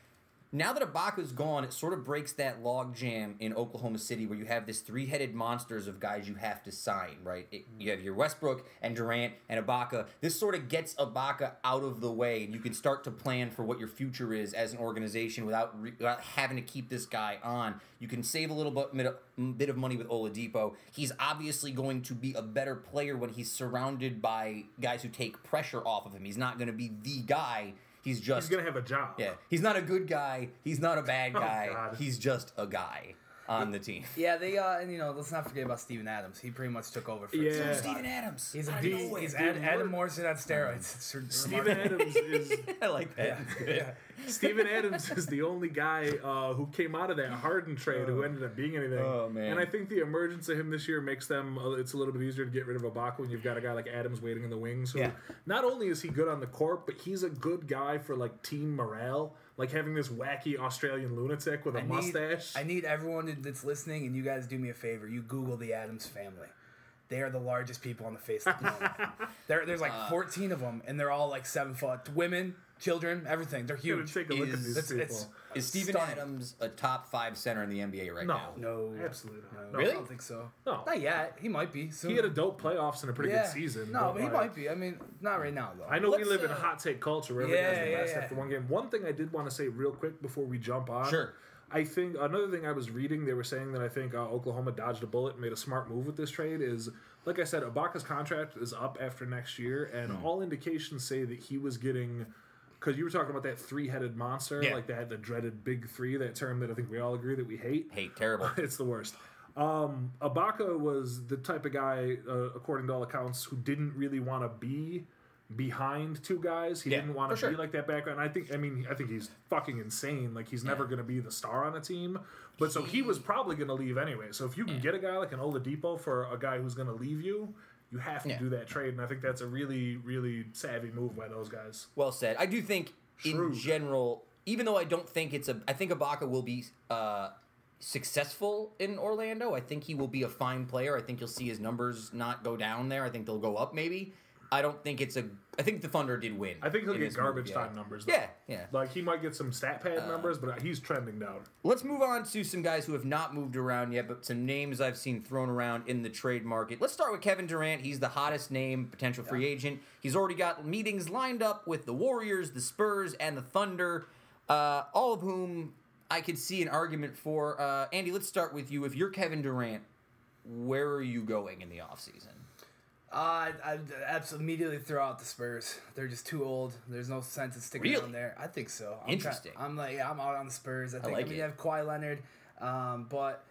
Now that Ibaka's gone, it sort of breaks that log jam in Oklahoma City where you have this three-headed monsters of guys you have to sign, right? It, you have your Westbrook and Durant and Ibaka. This sort of gets Ibaka out of the way, and you can start to plan for what your future is as an organization without re- without having to keep this guy on. You can save a little bit of- bit of money with Oladipo. He's obviously going to be a better player when he's surrounded by guys who take pressure off of him. He's not going to be the guy. He's just
He's to have a job.
yeah, he's not a good guy. He's not a bad oh, guy.
God.
he's just a guy on the team.
Yeah, they uh, and you know, let's not forget about Steven Adams. He pretty much took over for
Yeah.
Steven
Steven Adams.
He's a
Out
he's, he's Ad, Adam Morrison on steroids. It's re-
Steven
remarkable.
Adams is
I like that.
Yeah.
Steven Adams is the only guy uh, who came out of that Harden trade who ended up being anything.
Oh, man.
And I think the emergence of him this year makes them. Uh, it's a little bit easier to get rid of Ibaka when you've got a guy like Adams waiting in the wings. Who
Yeah.
not only is he good on the court, but he's a good guy for like team morale. Like having this wacky Australian lunatic with a
I need,
mustache.
I need everyone that's listening, and you guys do me a favor. You Google the Adams family. They are the largest people on the face of the planet. there, there's like
Uh.
14 of them, and they're all like seven foot. Women, children, everything. They're
You gotta
huge.
take a look at
Is-
these
It's-
people.
it's-
Is Steven
Stunning.
Adams a top five center in the NBA right
no,
now?
No,
absolutely not. No.
Really?
I don't think so.
No.
not yet. He might be. Soon.
He had a dope playoffs and a pretty
yeah.
good season.
No, but he
like,
might be. I mean, not right now though.
I know we
Let's,
live in a
uh,
hot take culture where
yeah,
everyone has the
yeah,
best
yeah.
after one game. One thing I did want to say real quick before we jump on.
Sure.
I think another thing I was reading, they were saying that I think uh, Oklahoma dodged a bullet and made a smart move with this trade is, like I said, Ibaka's contract is up after next year, and
Hmm.
all indications say that he was getting. Because you were talking about that three-headed monster,
Yeah.
like that the dreaded big three, that term that I think we all agree that we hate.
Hate terrible.
it's the worst. Um, Ibaka was the type of guy, uh, according to all accounts, who didn't really want to be behind two guys. He
Yeah,
didn't want to
sure.
be like that background. I think, I mean, I think he's fucking insane. Like he's never going to be the star on a team. But so he was probably going to leave anyway. So if you can get a guy like an Oladipo for a guy who's going to leave you, you have to
Yeah.
do that trade. And I think that's a really, really savvy move by those guys.
Well said. I do think, in general, even though I don't think it's a, I think Ibaka will be uh, successful in Orlando. I think he will be a fine player. I think you'll see his numbers not go down there. I think they'll go up maybe. I don't think it's a. I think the Thunder did win.
I think he'll
in
get
this
garbage
yeah.
time numbers. Though.
Yeah, yeah.
Like he might get some stat pad numbers, but he's trending down.
Let's move on to some guys who have not moved around yet, but some names I've seen thrown around in the trade market. Let's start with Kevin Durant. He's the hottest name, potential free agent. He's already got meetings lined up with the Warriors, the Spurs, and the Thunder, uh, all of whom I could see an argument for. Uh, Andy, let's start with you. If you're Kevin Durant, where are you going in the offseason?
Uh, I'd absolutely immediately throw out the Spurs. They're just too old. There's no sense in sticking
Really?
around there. I think so. I'm
Interesting.
Kinda, I'm like, yeah, I'm out on the Spurs. I think. I,
like
mean,
it.
you have Kawhi Leonard, um, but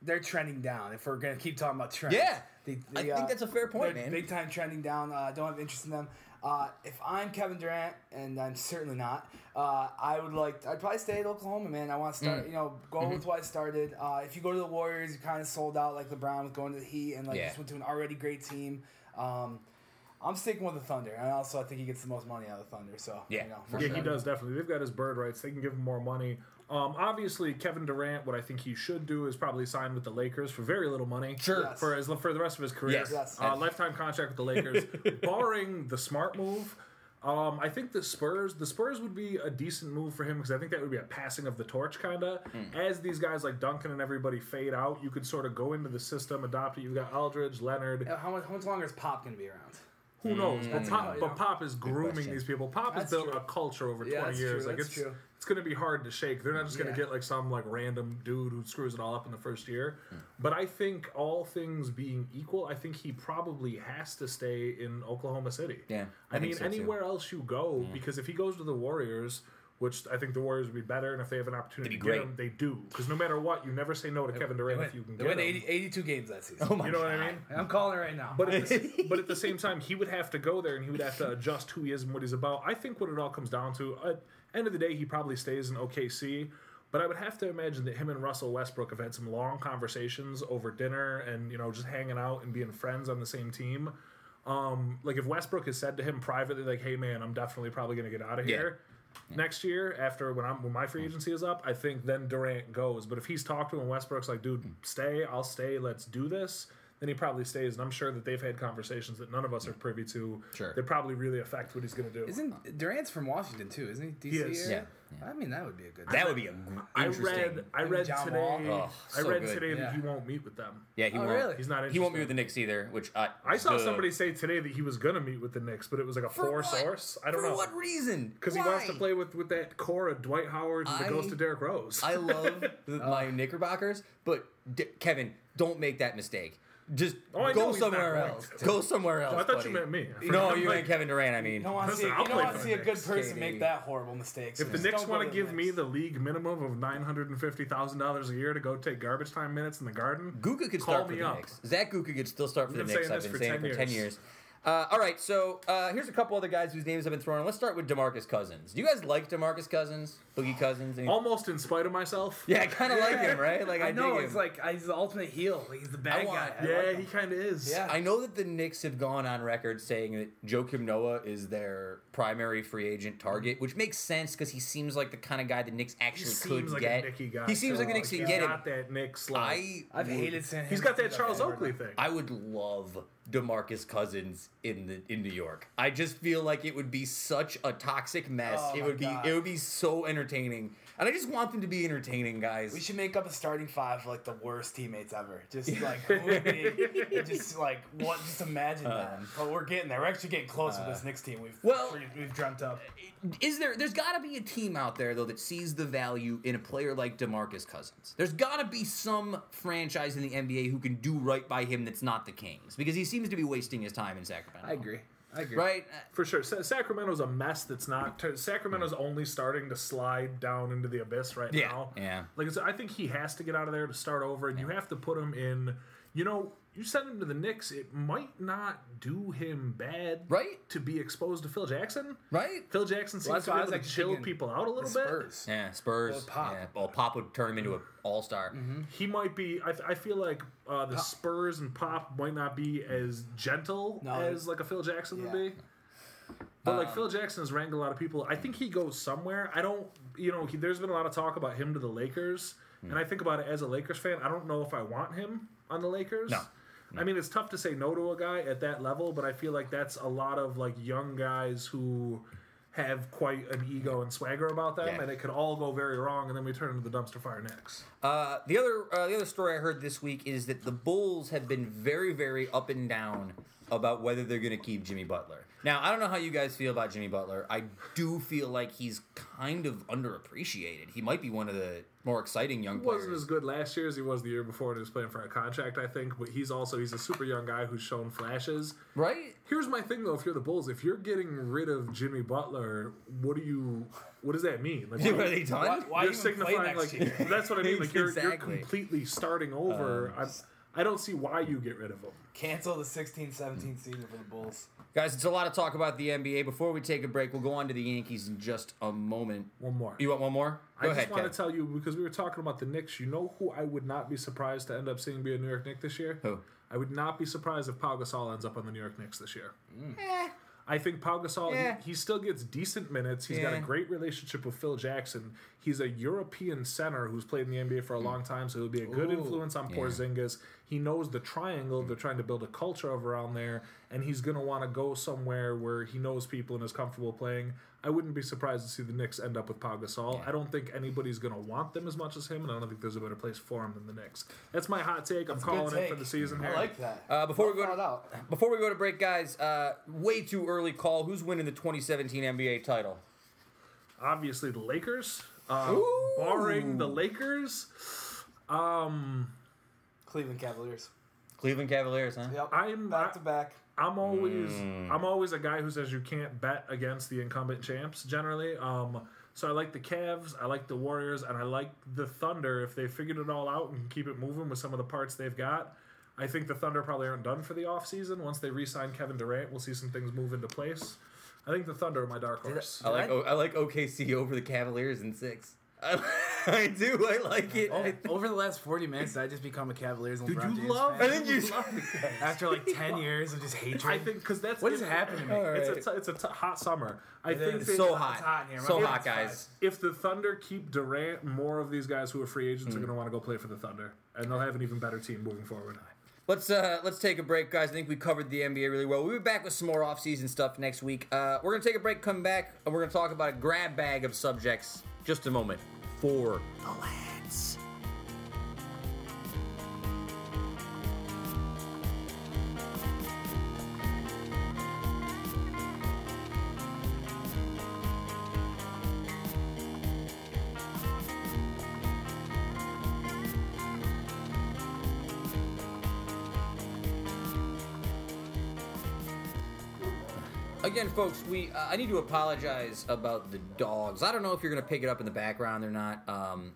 they're trending down. If we're gonna keep talking about trends,
Yeah.
The-
I
the,
think that's a fair point, man.
Big time trending down. Uh, don't have interest in them. Uh, if I'm Kevin Durant, and I'm certainly not, uh, I would like. I'd probably stay at Oklahoma, man. I want to
Mm.
start. You know, go
Mm-hmm.
with what I started. Uh, if you go to the Warriors, you kind of sold out like LeBron with going to the Heat, and like
Yeah.
just went to an already great team. Um, I'm sticking with the Thunder, and also I think he gets the most money out of the Thunder. So
Yeah,
you know,
Yeah,
sure.
he does definitely. They've got his bird rights. They can give him more money. Um, obviously, Kevin Durant. What I think he should do is probably sign with the Lakers for very little money.
Sure.
Yes.
For his for the rest of his career.
Yes.
Yes.
Uh, lifetime contract with the Lakers, barring the smart move. Um, I think the Spurs, the Spurs would be a decent move for him because I think that would be a passing of the torch, kind of.
Hmm.
As these guys like Duncan and everybody fade out, you could sort of go into the system, adopt it. You've got Aldridge, Leonard.
Uh, How much, how much longer is Pop gonna be around?
Who knows? But
Mm.
Pop,
Yeah.
but Pop is grooming these people. Pop has built
true.
a culture over
Yeah,
twenty
that's
years.
true,
Like
that's
it's
true.
It's going to be hard to shake. They're not just going to
Yeah.
get like some like random dude who screws it all up in the first year.
Hmm.
But I think all things being equal, I think he probably has to stay in Oklahoma City.
Yeah, I
I, mean
so, too.
anywhere else you go, because if he goes to the Warriors. Which I think the Warriors would be better, and if they have an opportunity to get
great.
him, they do. Because no matter what, you never say no to Kevin Durant
They
if you can
win, they
get
win
him.
80, 82 games that season.
Oh my
You know what I mean?
I'm calling it right now.
But at, the, but at the same time, he would have to go there and he would have to adjust who he is and what he's about. I think what it all comes down to, at end of the day, he probably stays in OKC. But I would have to imagine that him and Russell Westbrook have had some long conversations over dinner and you know just hanging out and being friends on the same team. Um, like if Westbrook has said to him privately, like, "Hey man, I'm definitely probably going to get out of
Yeah.
here." Next year, after when I'm when my free agency is up, I think then Durant goes. But if he's talked to him Westbrook's like, dude, stay, I'll stay, let's do this, then he probably stays. And I'm sure that they've had conversations that none of us are privy to.
Sure.
That probably really affect what he's going to do.
Isn't Durant's from Washington too? Isn't he? DC
He is.
area?
Yeah,
I mean, that would be a good.
That would be a gr-
I read. I read
John
today.
Wall.
Oh,
I read oh,
good.
today that he won't meet with them.
Yeah, he
Oh,
won't.
really?
He's not
He won't be
interested.
with the Knicks either. Which I
I saw
duh.
somebody say today that he was going to meet with the Knicks, but it was like a
For
poor
what?
source. I don't know
For
know.
what reason?
Because he wants to play with, with that core of Dwight Howard and the
I-
ghost of Derrick Rose.
I love the, my oh. Knickerbockers, but D- Kevin, don't make that mistake. Just
Oh, I know
go
he's not
somewhere
going
else.
to.
Go somewhere else.
I thought
buddy.
you meant me.
No,
I'm
you
like,
meant Kevin Durant. I mean,
You don't want to see,
Listen, I'll
don't
play
want to
for
see
the
a good
Knicks,
person
KD.
make that horrible mistake.
If the Knicks want to give me the league minimum of nine hundred and fifty thousand dollars a year to go take garbage time minutes in the garden,
Guka could
Call
start for
me
the
up.
Knicks. Zach Guka could still start for the
been
Knicks.
saying
I've
this
been
for
saying it
10
for ten
years.
years. Uh, all right, so uh, here's a couple other guys whose names have been thrown. Let's start with Demarcus Cousins. Do you guys like Demarcus Cousins, Boogie Cousins? Any-
almost in spite of myself.
yeah, I kind of like him, right? Like I,
I know
dig
it's
him.
like uh, he's the ultimate heel. He's the bad
want-
guy. I
yeah,
like
he kind of is.
Yeah.
I know that the Knicks have gone on record saying that Joakim Noah is their primary free agent mm-hmm. target, which makes sense because he seems like the kind of guy the Knicks actually
seems
could
like
get.
a Nicky guy.
he seems like the
so,
Knicks
he's
can get him.
got that Knicks. Like,
I
I've
would-
hated saying
he's got that Charles Oakley thing.
I would love Demarcus Cousins in the in New York. I just feel like it would be such a toxic mess.
Oh
it
my
would be
God.
it would be so entertaining. And I just want them to be entertaining, guys.
We should make up a starting five for like the worst teammates ever. Just like who would be, just like what? Just imagine uh, that. But we're getting there. We're actually getting close with uh, this Knicks team. We've
well-
we've, we've dreamt up.
Is there there's got to be a team out there though that sees the value in a player like DeMarcus Cousins. There's got to be some franchise in the NBA who can do right by him that's not the Kings because he seems to be wasting his time in Sacramento.
I agree. I agree.
Right?
Uh, For sure, Sa- Sacramento's a mess. That's not. T- Sacramento's only starting to slide down into the abyss right
Yeah,
now.
yeah.
Like I I think he has to get out of there to start over, and you have to put him in. You know, you send him to the Knicks. It might not do him bad,
Right?
To be exposed to Phil Jackson,
Right?
Phil Jackson seems
that's
to
why
be
I was
to chill people out a
The
little bit.
Yeah, Spurs.
Well, Pop.
Yeah. Well, Pop would turn him into an all-star. Mm-hmm.
He might be. I, I feel like uh, the Spurs and Pop might not be as gentle
No,
as like a Phil Jackson would be. But like um, Phil Jackson has wrangled a lot of people. I think he goes somewhere. I don't. You know, he, there's been a lot of talk about him to the Lakers, hmm. and I think about it as a Lakers fan. I don't know if I want him on the Lakers.
No.
I mean, it's tough to say no to a guy at that level, but I feel like that's a lot of like young guys who have quite an ego and swagger about them,
Yeah.
and it could all go very wrong, and then we turn into the dumpster fire next.
Uh, the other uh, the other story I heard this week is that the Bulls have been very very up and down about whether they're going to keep Jimmy Butler. Now I don't know how you guys feel about Jimmy Butler. I do feel like he's kind of underappreciated. He might be one of the more exciting young players.
He wasn't as good last year as he was the year before, and he was playing for a contract, I think. But he's also he's a super young guy who's shown flashes.
right?
Here's my thing though: if you're the Bulls, if you're getting rid of Jimmy Butler, what do you? What does that mean? Like,
Are they done?
Why, why
you're
even play
signifying
next
like
year?
that's what I mean. Like you're
Exactly.
you're completely starting um, over. I'm, I don't see why you get rid of him.
Cancel the 16-17 season for the Bulls.
Guys, it's a lot of talk about the NBA. Before we take a break, we'll go on to the Yankees in just a moment.
One more.
You want one more? Go
I
ahead,
just want to tell you because we were talking about the Knicks. You know who I would not be surprised to end up seeing be a New York Knick this year?
Who?
I would not be surprised if Pau Gasol ends up on the New York Knicks this year. Mm. Eh. I think Pau Gasol,
Yeah.
he, he still gets decent minutes. He's got a great relationship with Phil Jackson. He's a European center who's played in the NBA for a long time, so he'll be a good
Ooh,
influence on
yeah.
Porzingis. He knows the triangle. They're trying to build a culture of around there, and he's going to want to go somewhere where he knows people and is comfortable playing. I wouldn't be surprised to see the Knicks end up with Pau Gasol. I don't think anybody's going to want them as much as him, and I don't think there's a better place for him than the Knicks. That's my hot take. I'm
Good
calling it for the season here.
I like that.
Uh, before we
Well
go to,
out.
before we go to break, guys, uh, way too early call. Who's winning the 2017 NBA title?
obviously the Lakers. Uh, barring the Lakers, um,
Cleveland Cavaliers.
Cleveland Cavaliers, huh?
Yep.
I'm
back to back.
I'm always
Mm.
I'm always a guy who says you can't bet against the incumbent champs generally. Um, so I like the Cavs, I like the Warriors, and I like the Thunder if they figured it all out and keep it moving with some of the parts they've got. I think the Thunder probably aren't done for the offseason. Once they re-sign Kevin Durant, we'll see some things move into place. I think the Thunder are my dark horse.
I like
I-
o- I like OKC over the Cavaliers in six. I, I do. I like it. I-
Over the last 40 minutes, I just become a Cavaliers and
Dude,
LeBron
you
James
love.
fan.
I think you-
love
After like 10 years of just hatred.
I think because that's
What is
it-
happening?
All
It's
right.
a t- it's a t- hot summer. I
It
think
is.
they-
so
It's
hot,
hot in here. My
so
favorite
hot,
spot.
guys.
if the Thunder keep Durant, more of these guys who are free agents are
Hmm.
going to want to go play for the Thunder, and they'll have an even better team moving forward.
Let's uh let's take a break, guys. I think we covered the NBA really well. We'll be back with some more off-season stuff next week. Uh, we're gonna take a break, come back, and we're gonna talk about a grab bag of subjects. Just a moment for the lads. Again, folks, we uh, I need to apologize about the dogs. I don't know if you're gonna pick it up in the background or not. Um,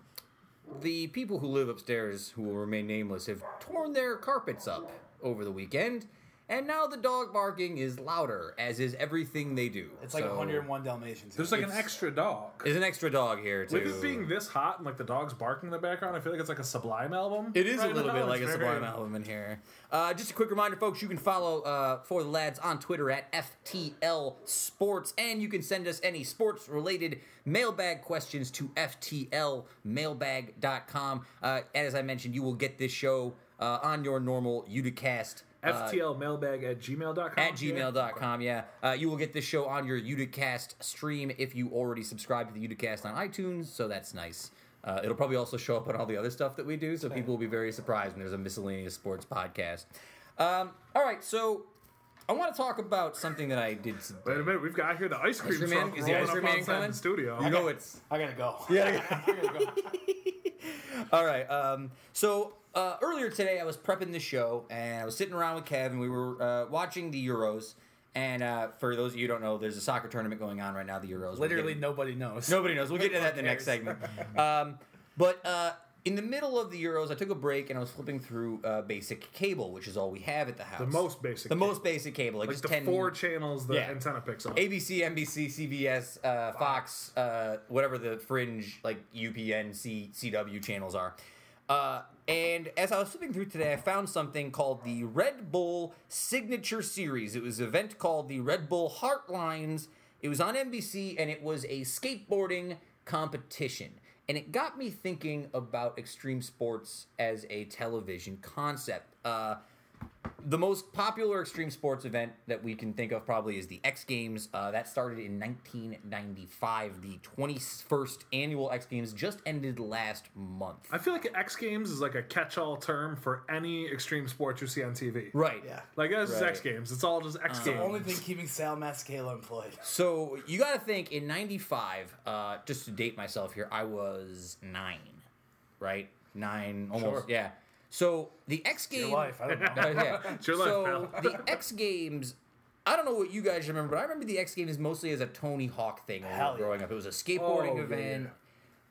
the people who live upstairs, who will remain nameless, have torn their carpets up over the weekend, and now the dog barking is louder, as is everything they do.
It's like
So,
101 Dalmatians.
There's like an
It's-
extra dog.
There's an extra dog here too.
With it being this hot and like the dogs barking in the background, I feel like it's like a Sublime album.
It is
right
a little
now.
bit like
It's
a
very-
Sublime album in here. Uh, just a quick reminder, folks, you can follow uh, For the Lads on Twitter at FTL Sports, and you can send us any sports related mailbag questions to FTLmailbag.com. Uh, and as I mentioned, you will get this show uh, on your normal Uticast
FTL mailbag at gmail.com.
at gmail.com. Yeah, uh, you will get this show on your Uticast stream if you already subscribe to the Uticast on iTunes. So that's nice. Uh, it'll probably also show up on all the other stuff that we do, so people will be very surprised when there's a miscellaneous sports podcast. Um, all right, so I want to talk about something that I did. Today.
Wait a minute, we've got here the ice cream
Ice cream man? Is the
rolling
ice cream man coming?
the studio.
You know it's
I gotta go.
Yeah.
I gotta go.
All right. Um, so uh, earlier today, I was prepping the show, and I was sitting around with Kev, and we were uh, watching the Euros. And uh, for those of you who don't know, there's a soccer tournament going on right now, the Euros.
Literally
getting-
nobody knows.
nobody knows. We'll get to that in the next segment. Um, but uh, in the middle of the Euros, I took a break and I was flipping through uh, basic cable, which is all we have at the house.
The most basic
The
cable.
most basic cable, like,
Like
just
the
10
four channels the
Yeah.
antenna picks up.
ABC, NBC, CBS, uh, Fox, uh, whatever the fringe like UPN, C, CW channels are. Uh, and as I was flipping through today, I found something called the Red Bull Signature Series. It was an event called the Red Bull Heartlines. It was on NBC and it was a skateboarding competition. And it got me thinking about extreme sports as a television concept. Uh, the most popular extreme sports event that we can think of probably is the X Games. Uh, that started in 1995. The 21st annual X Games just ended last month.
I feel like X Games is like a catch-all term for any extreme sports you see on TV.
Right.
Yeah.
Like this is
Right.
X Games. It's all just X
The
Games.
The only thing keeping Sal Masekela employed.
So you got to think in '95. Uh, just to date myself here, I was nine, right? Nine, almost.
Sure.
Yeah. So the X Games.
Your life, I don't know.
Uh, yeah.
It's your life,
so
pal.
the X Games. I don't know what you guys remember, but I remember the X Games mostly as a Tony Hawk thing when we
Hell
were
yeah.
growing up. It was a skateboarding
Oh, yeah,
event.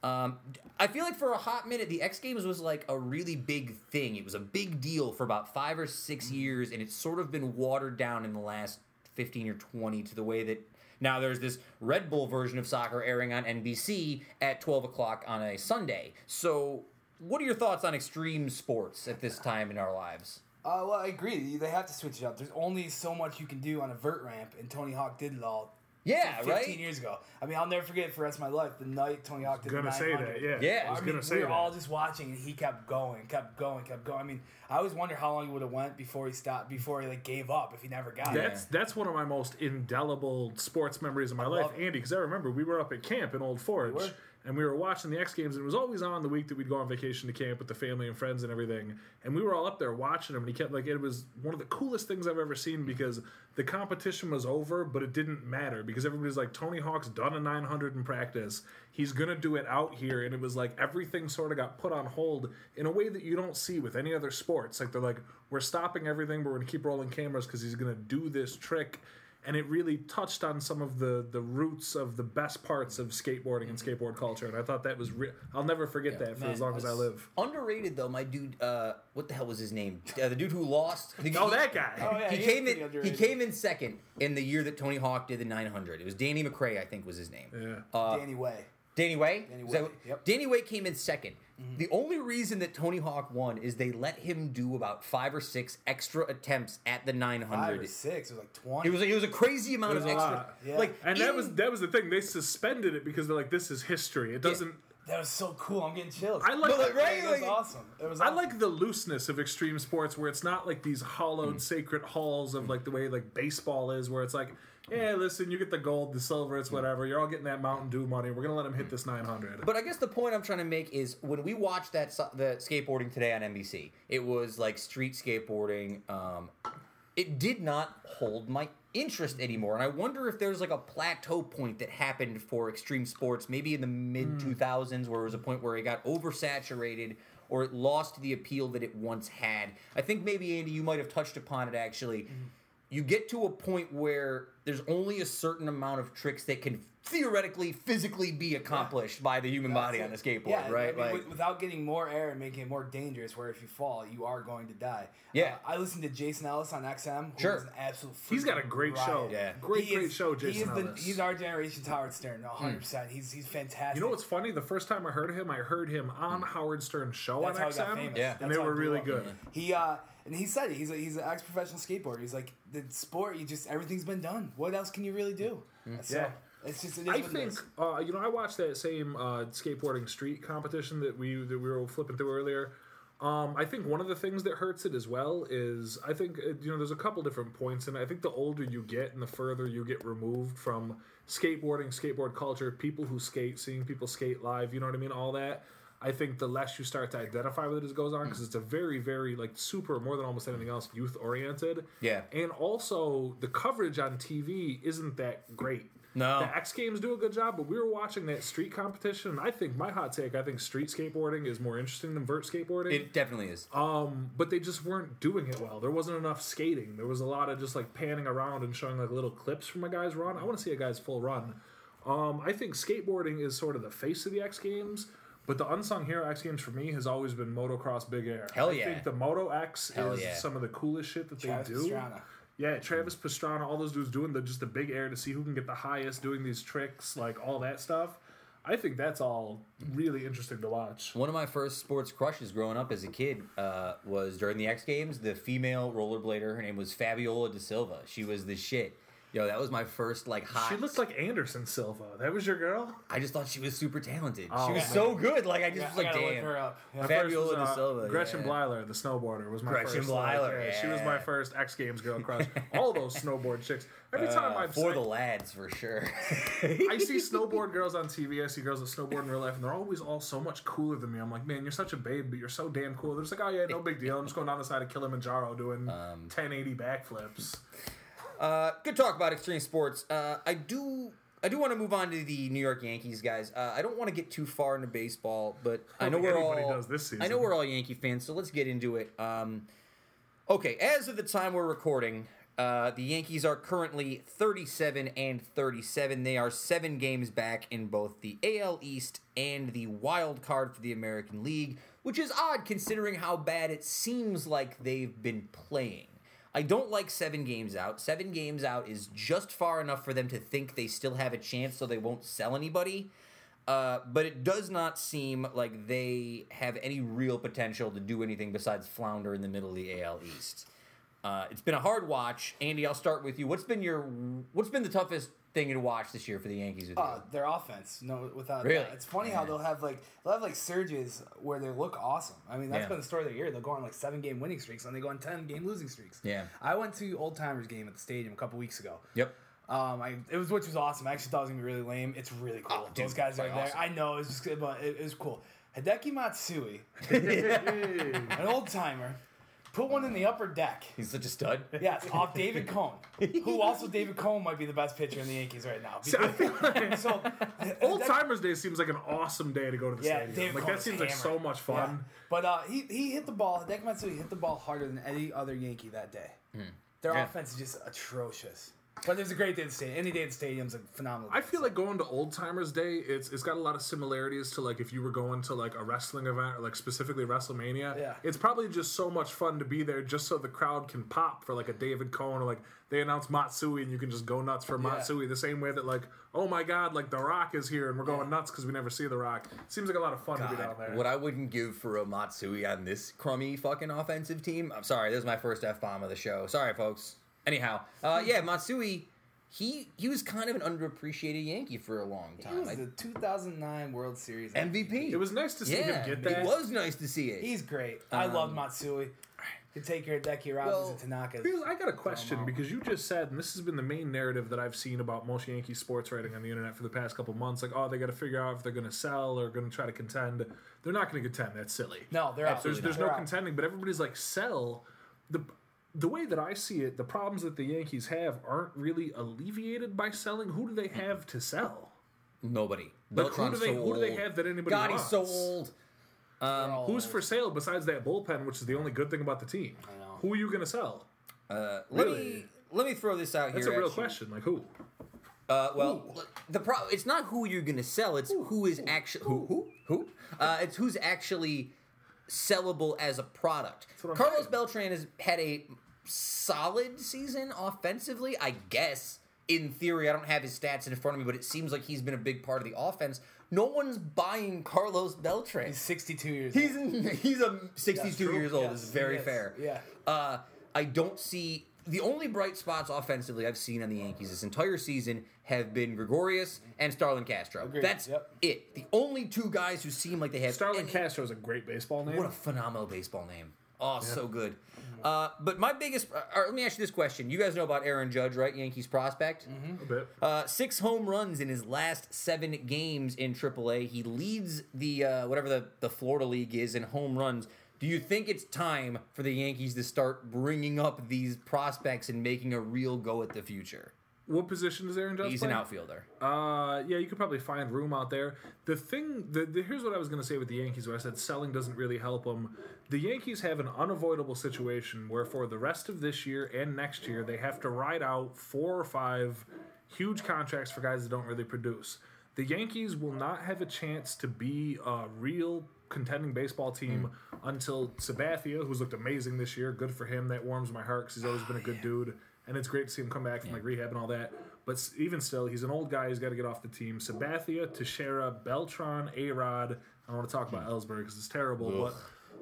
Um, I feel like for a hot minute, the X Games was like a really big thing. It was a big deal for about five or six years, and it's sort of been watered down in the last 15 or 20 to the way that now there's this Red Bull version of soccer airing on NBC at 12 o'clock on a Sunday. So, what are your thoughts on extreme sports at this time in our lives?
Uh, well, I agree. They have to switch it up. There's only so much you can do on a vert ramp, and Tony Hawk did it all.
Yeah,
15
right?
years ago. I mean, I'll never forget it for the rest of my life. The night Tony Hawk did
gonna
the
say
900.
that, yeah.
Yeah.
I was
I
gonna
mean,
say
we were
that.
all just watching, and he kept going, kept going, kept going. I mean, I always wonder how long he would have went before he stopped, before he like gave up, if he never got it.
That's that's one of my most indelible sports memories of my life,
it.
Andy. Because I remember we were up at camp in Old Forge,
were?
And we were watching the X Games, and it was always on the week that we'd go on vacation to camp with the family and friends and everything. And we were all up there watching him, and he kept like it was one of the coolest things I've ever seen because the competition was over, but it didn't matter because everybody's like Tony Hawk's done a 900 in practice. He's gonna do it out here, and it was like everything sort of got put on hold in a way that you don't see with any other sports. Like they're like, we're stopping everything, but we're gonna keep rolling cameras because he's gonna do this trick and it really touched on some of the the roots of the best parts of skateboarding and skateboard culture and i thought that was real i'll never forget that for
man,
as long as i live
Underrated though, my dude. Uh, what the hell was his name? Uh, the dude who lost. The,
oh that guy
Oh, yeah,
he
he
came
pretty
in. He came in second in the year that Tony Hawk did the 900. It was Danny McRae, I think, was his name.
yeah
Uh,
Danny Way.
Danny Way.
Danny
Is that
Way, yep.
Danny Way came in 2nd The only reason that Tony Hawk won is they let him do about five or six extra attempts at the 900.
Five or six. It was like 20.
It was it was a crazy amount
It was
of
a
extra.
lot.
Yeah.
Like
and that was that was the thing they suspended it because they're like this is history it doesn't
that was so cool. I'm getting chills.
I like-
But,
But,
right,
it was
like-
awesome. It was
I like the looseness of extreme sports where it's not like these hollowed
Mm.
sacred halls of like the way like baseball is where it's like yeah listen you get the gold the silver it's whatever. You're all getting that mountain dew money. We're gonna let them hit mm. this 900
But I guess the point I'm trying to make is when we watched that the skateboarding today on NBC, it was like street skateboarding. Um, it did not hold my interest anymore, and I wonder if there's like a plateau point that happened for extreme sports, maybe in the mid hmm. 2000s, where it was a point where it got oversaturated or it lost the appeal that it once had. I think maybe Andy, you might have touched upon it actually. Mm. You get to a point where there's only a certain amount of tricks that can theoretically, physically be accomplished by the human body on a skateboard,
yeah,
right?
I mean,
like,
wi- without getting more air and making it more dangerous, where if you fall, you are going to die.
Yeah.
Uh, I listened to Jason Ellis on XM. Who
Sure.
is an absolute.
He's got a great
riot.
show.
Yeah.
Great,
He
great
is-
show,
he
Jason
is the-
Ellis.
he's our generation's Howard Stern, 100. percent He's he's fantastic.
You know what's funny? The first time I heard him, I heard him on Howard Stern's show
That's
on
how he got
XM,
famous.
Yeah.
That's
and they were really
up.
good.
He uh, and he said it. He's a, he's an ex-professional skateboarder. He's like the sport. You just everything's been done. What else can you really do? So,
Yeah.
it's just it
I think uh, you know I watched that same uh, skateboarding street competition that we that we were flipping through earlier. Um, I think one of the things that hurts it as well is I think uh, you know there's a couple different points, and I think the older you get and the further you get removed from skateboarding, skateboard culture, people who skate, seeing people skate live, you know what I mean, all that. I think the less you start to identify with it as it goes on, because it's a very, very like super more than almost anything else youth oriented.
Yeah.
and also the coverage on TV isn't that great.
No.
the X Games do a good job, but we were watching that street competition. And I think my hot take, I think street skateboarding is more interesting than vert skateboarding.
It definitely is.
Um, but they just weren't doing it well. There wasn't enough skating. There was a lot of just like panning around and showing like little clips from a guy's run. I want to see a guy's full run. Um, I think skateboarding is sort of the face of the X Games, but the unsung hero X Games for me has always been motocross big air.
Hell
I
yeah.
think the Moto X
Hell
is
yeah.
some of the coolest shit that
Travis
they do.
Pastrana.
Yeah, Travis Pastrana, all those dudes doing the just the big air to see who can get the highest, doing these tricks, like all that stuff. I think that's all really interesting to watch.
One of my first sports crushes growing up as a kid uh, was during the X Games. The female rollerblader, her name was Fabiola da Silva. She was the shit. Yo, that was my first like hot.
She looked like Anderson Silva. That was your girl.
I just thought she was super talented.
Oh,
she was
man.
so good. Like I just
Yeah,
was like,
gotta look
damn.
her up. Yeah.
My first
Fabiola
was,
da
uh,
Silva.
Gretchen
yeah.
Bleiler, the snowboarder, was my
Gretchen
first. like,
Bleiler,
yeah, She was my first X Games girl crush. All those snowboard chicks. Every time
Uh,
I've
for
seen,
the lads, for sure.
I see snowboard girls on TV. I see girls that snowboard in real life, and they're always all so much cooler than me. I'm like, man, you're such a babe, but you're so damn cool. They're just like, oh yeah, no big deal. I'm just going down the side of Kilimanjaro doing
Um,
1080 backflips.
Uh, good talk about extreme sports. Uh, I do. I do want to move on to the New York Yankees, guys. Uh, I don't want to get too far into baseball, but I,
I
know we're all.
does this
I know we're all Yankee fans, so let's get into it. Um, okay, as of the time we're recording, uh, the Yankees are currently 37 and 37. They are seven games back in both the AL East and the wild card for the American League, which is odd considering how bad it seems like they've been playing. I don't like seven games out. Seven games out is just far enough for them to think they still have a chance so they won't sell anybody. Uh, but it does not seem like they have any real potential to do anything besides flounder in the middle of the AL East. Uh, it's been a hard watch, Andy. I'll start with you. What's been your What's been the toughest thing to watch this year for the Yankees? With?
Uh, their offense, no, without
Really?
doubt. It's funny how they'll have like they'll have like surges where they look awesome. I mean, that's
Yeah.
been the story of the year. They'll go on like seven game winning streaks, and they go on ten game losing streaks.
Yeah.
I went to Old Timers game at the stadium a couple weeks ago.
yep.
Um, I it was which was awesome. I actually thought it was gonna be really lame. It's really cool.
Oh, dude,
Those guys are
like
there. I know it's just, but it, it was cool. Hideki Matsui, an old timer, put one in the upper deck.
He's such a stud.
Yes, off David Cone, who also David Cone might be the best pitcher in the Yankees right now.
See, I feel like
so
Old Timers Day seems like an awesome day to go to the
Yeah,
stadium.
David
like
Cone
that seems like so
hammered.
much
Yeah.
fun.
But uh, he he hit the ball. Hideki Matsui hit the ball harder than any other Yankee that day. Their
Yeah.
offense is just atrocious. But it's a great day at the stadium. Any day at the stadium's a phenomenal.
I feel like going to Old Timers Day, it's it's got a lot of similarities to like if you were going to like a wrestling event or like specifically WrestleMania.
Yeah.
It's probably just so much fun to be there just so the crowd can pop for like a David Cone or like they announce Matsui and you can just go nuts for Matsui the same way that like, oh my god, like The Rock is here and we're going nuts because we never see The Rock. Seems like a lot of fun to be down there.
What I wouldn't give for a Matsui on this crummy fucking offensive team. I'm sorry, this is my first f bomb of the show. Sorry, folks. Anyhow, uh, yeah, Matsui. He he was kind of an underappreciated Yankee for a long
He
time.
was the 2009 World Series
MVP.
it was nice to see
yeah,
him get that.
It was nice to see it.
He's great. I
Um,
love Matsui. Could take care of Decky Robbins
Well,
and Tanaka.
I got a question because you just said, and this has been the main narrative that I've seen about most Yankee sports writing on the internet for the past couple months. Like, oh, they got to figure out if they're going to sell or going to try to contend. They're not going to contend. That's silly.
No, they're out.
there's
Absolutely
there's no
They're out.
contending, but everybody's like sell. the The way that I see it, the problems that the Yankees have aren't really alleviated by selling. Who do they have to sell?
Nobody.
Like, who do they
so
who do they have that anybody
God,
wants?
he's so old. Um,
Who's for sale besides that bullpen, which is the only good thing about the team?
I know.
Who are you going to sell?
Uh, let
Really?
me let me throw this out
That's
here.
That's a real question. Like who?
Uh, well, the pro- it's not who you're gonna sell. It's who is actually who who who. Uh, it's who's actually sellable as a product. Carlos
saying.
Beltran has had a solid season offensively, I guess. In theory, I don't have his stats in front of me, but it seems like he's been a big part of the offense. No one's buying Carlos Beltran.
He's 62 years
He's
old.
he's a 62 years old.
Yes,
is very fair.
Yeah.
Uh, I don't see the only bright spots offensively I've seen on the Yankees this entire season have been Gregorius and Starlin Castro.
Agreed.
That's
Yep.
it. The only two guys who seem like they have
Starlin
any-
Castro is a great baseball name.
What a phenomenal baseball name. Oh, so good. Uh, but my biggest. Uh, let me ask you this question. You guys know about Aaron Judge, right? Yankees prospect.
a bit.
Uh, six home runs in his last seven games in AAA. He leads the uh, whatever the, the Florida League is in home runs. Do you think it's time for the Yankees to start bringing up these prospects and making a real go at the future?
What position does Aaron Judge
He's
play?
an outfielder.
Uh, yeah, you could probably find room out there. The thing, the, the here's what I was going to say with the Yankees. Where I said selling doesn't really help them. The Yankees have an unavoidable situation where for the rest of this year and next year, they have to ride out four or five huge contracts for guys that don't really produce. The Yankees will not have a chance to be a real contending baseball team hmm. until Sabathia, who's looked amazing this year. Good for him. That warms my heart because he's always been a oh, good dude, and it's great to see him come back from like rehab and all that. But even still, he's an old guy. He's got to get off the team. Sabathia, Teixeira, Beltran, Arod. I don't want to talk about hmm. Ellsbury because it's terrible, but.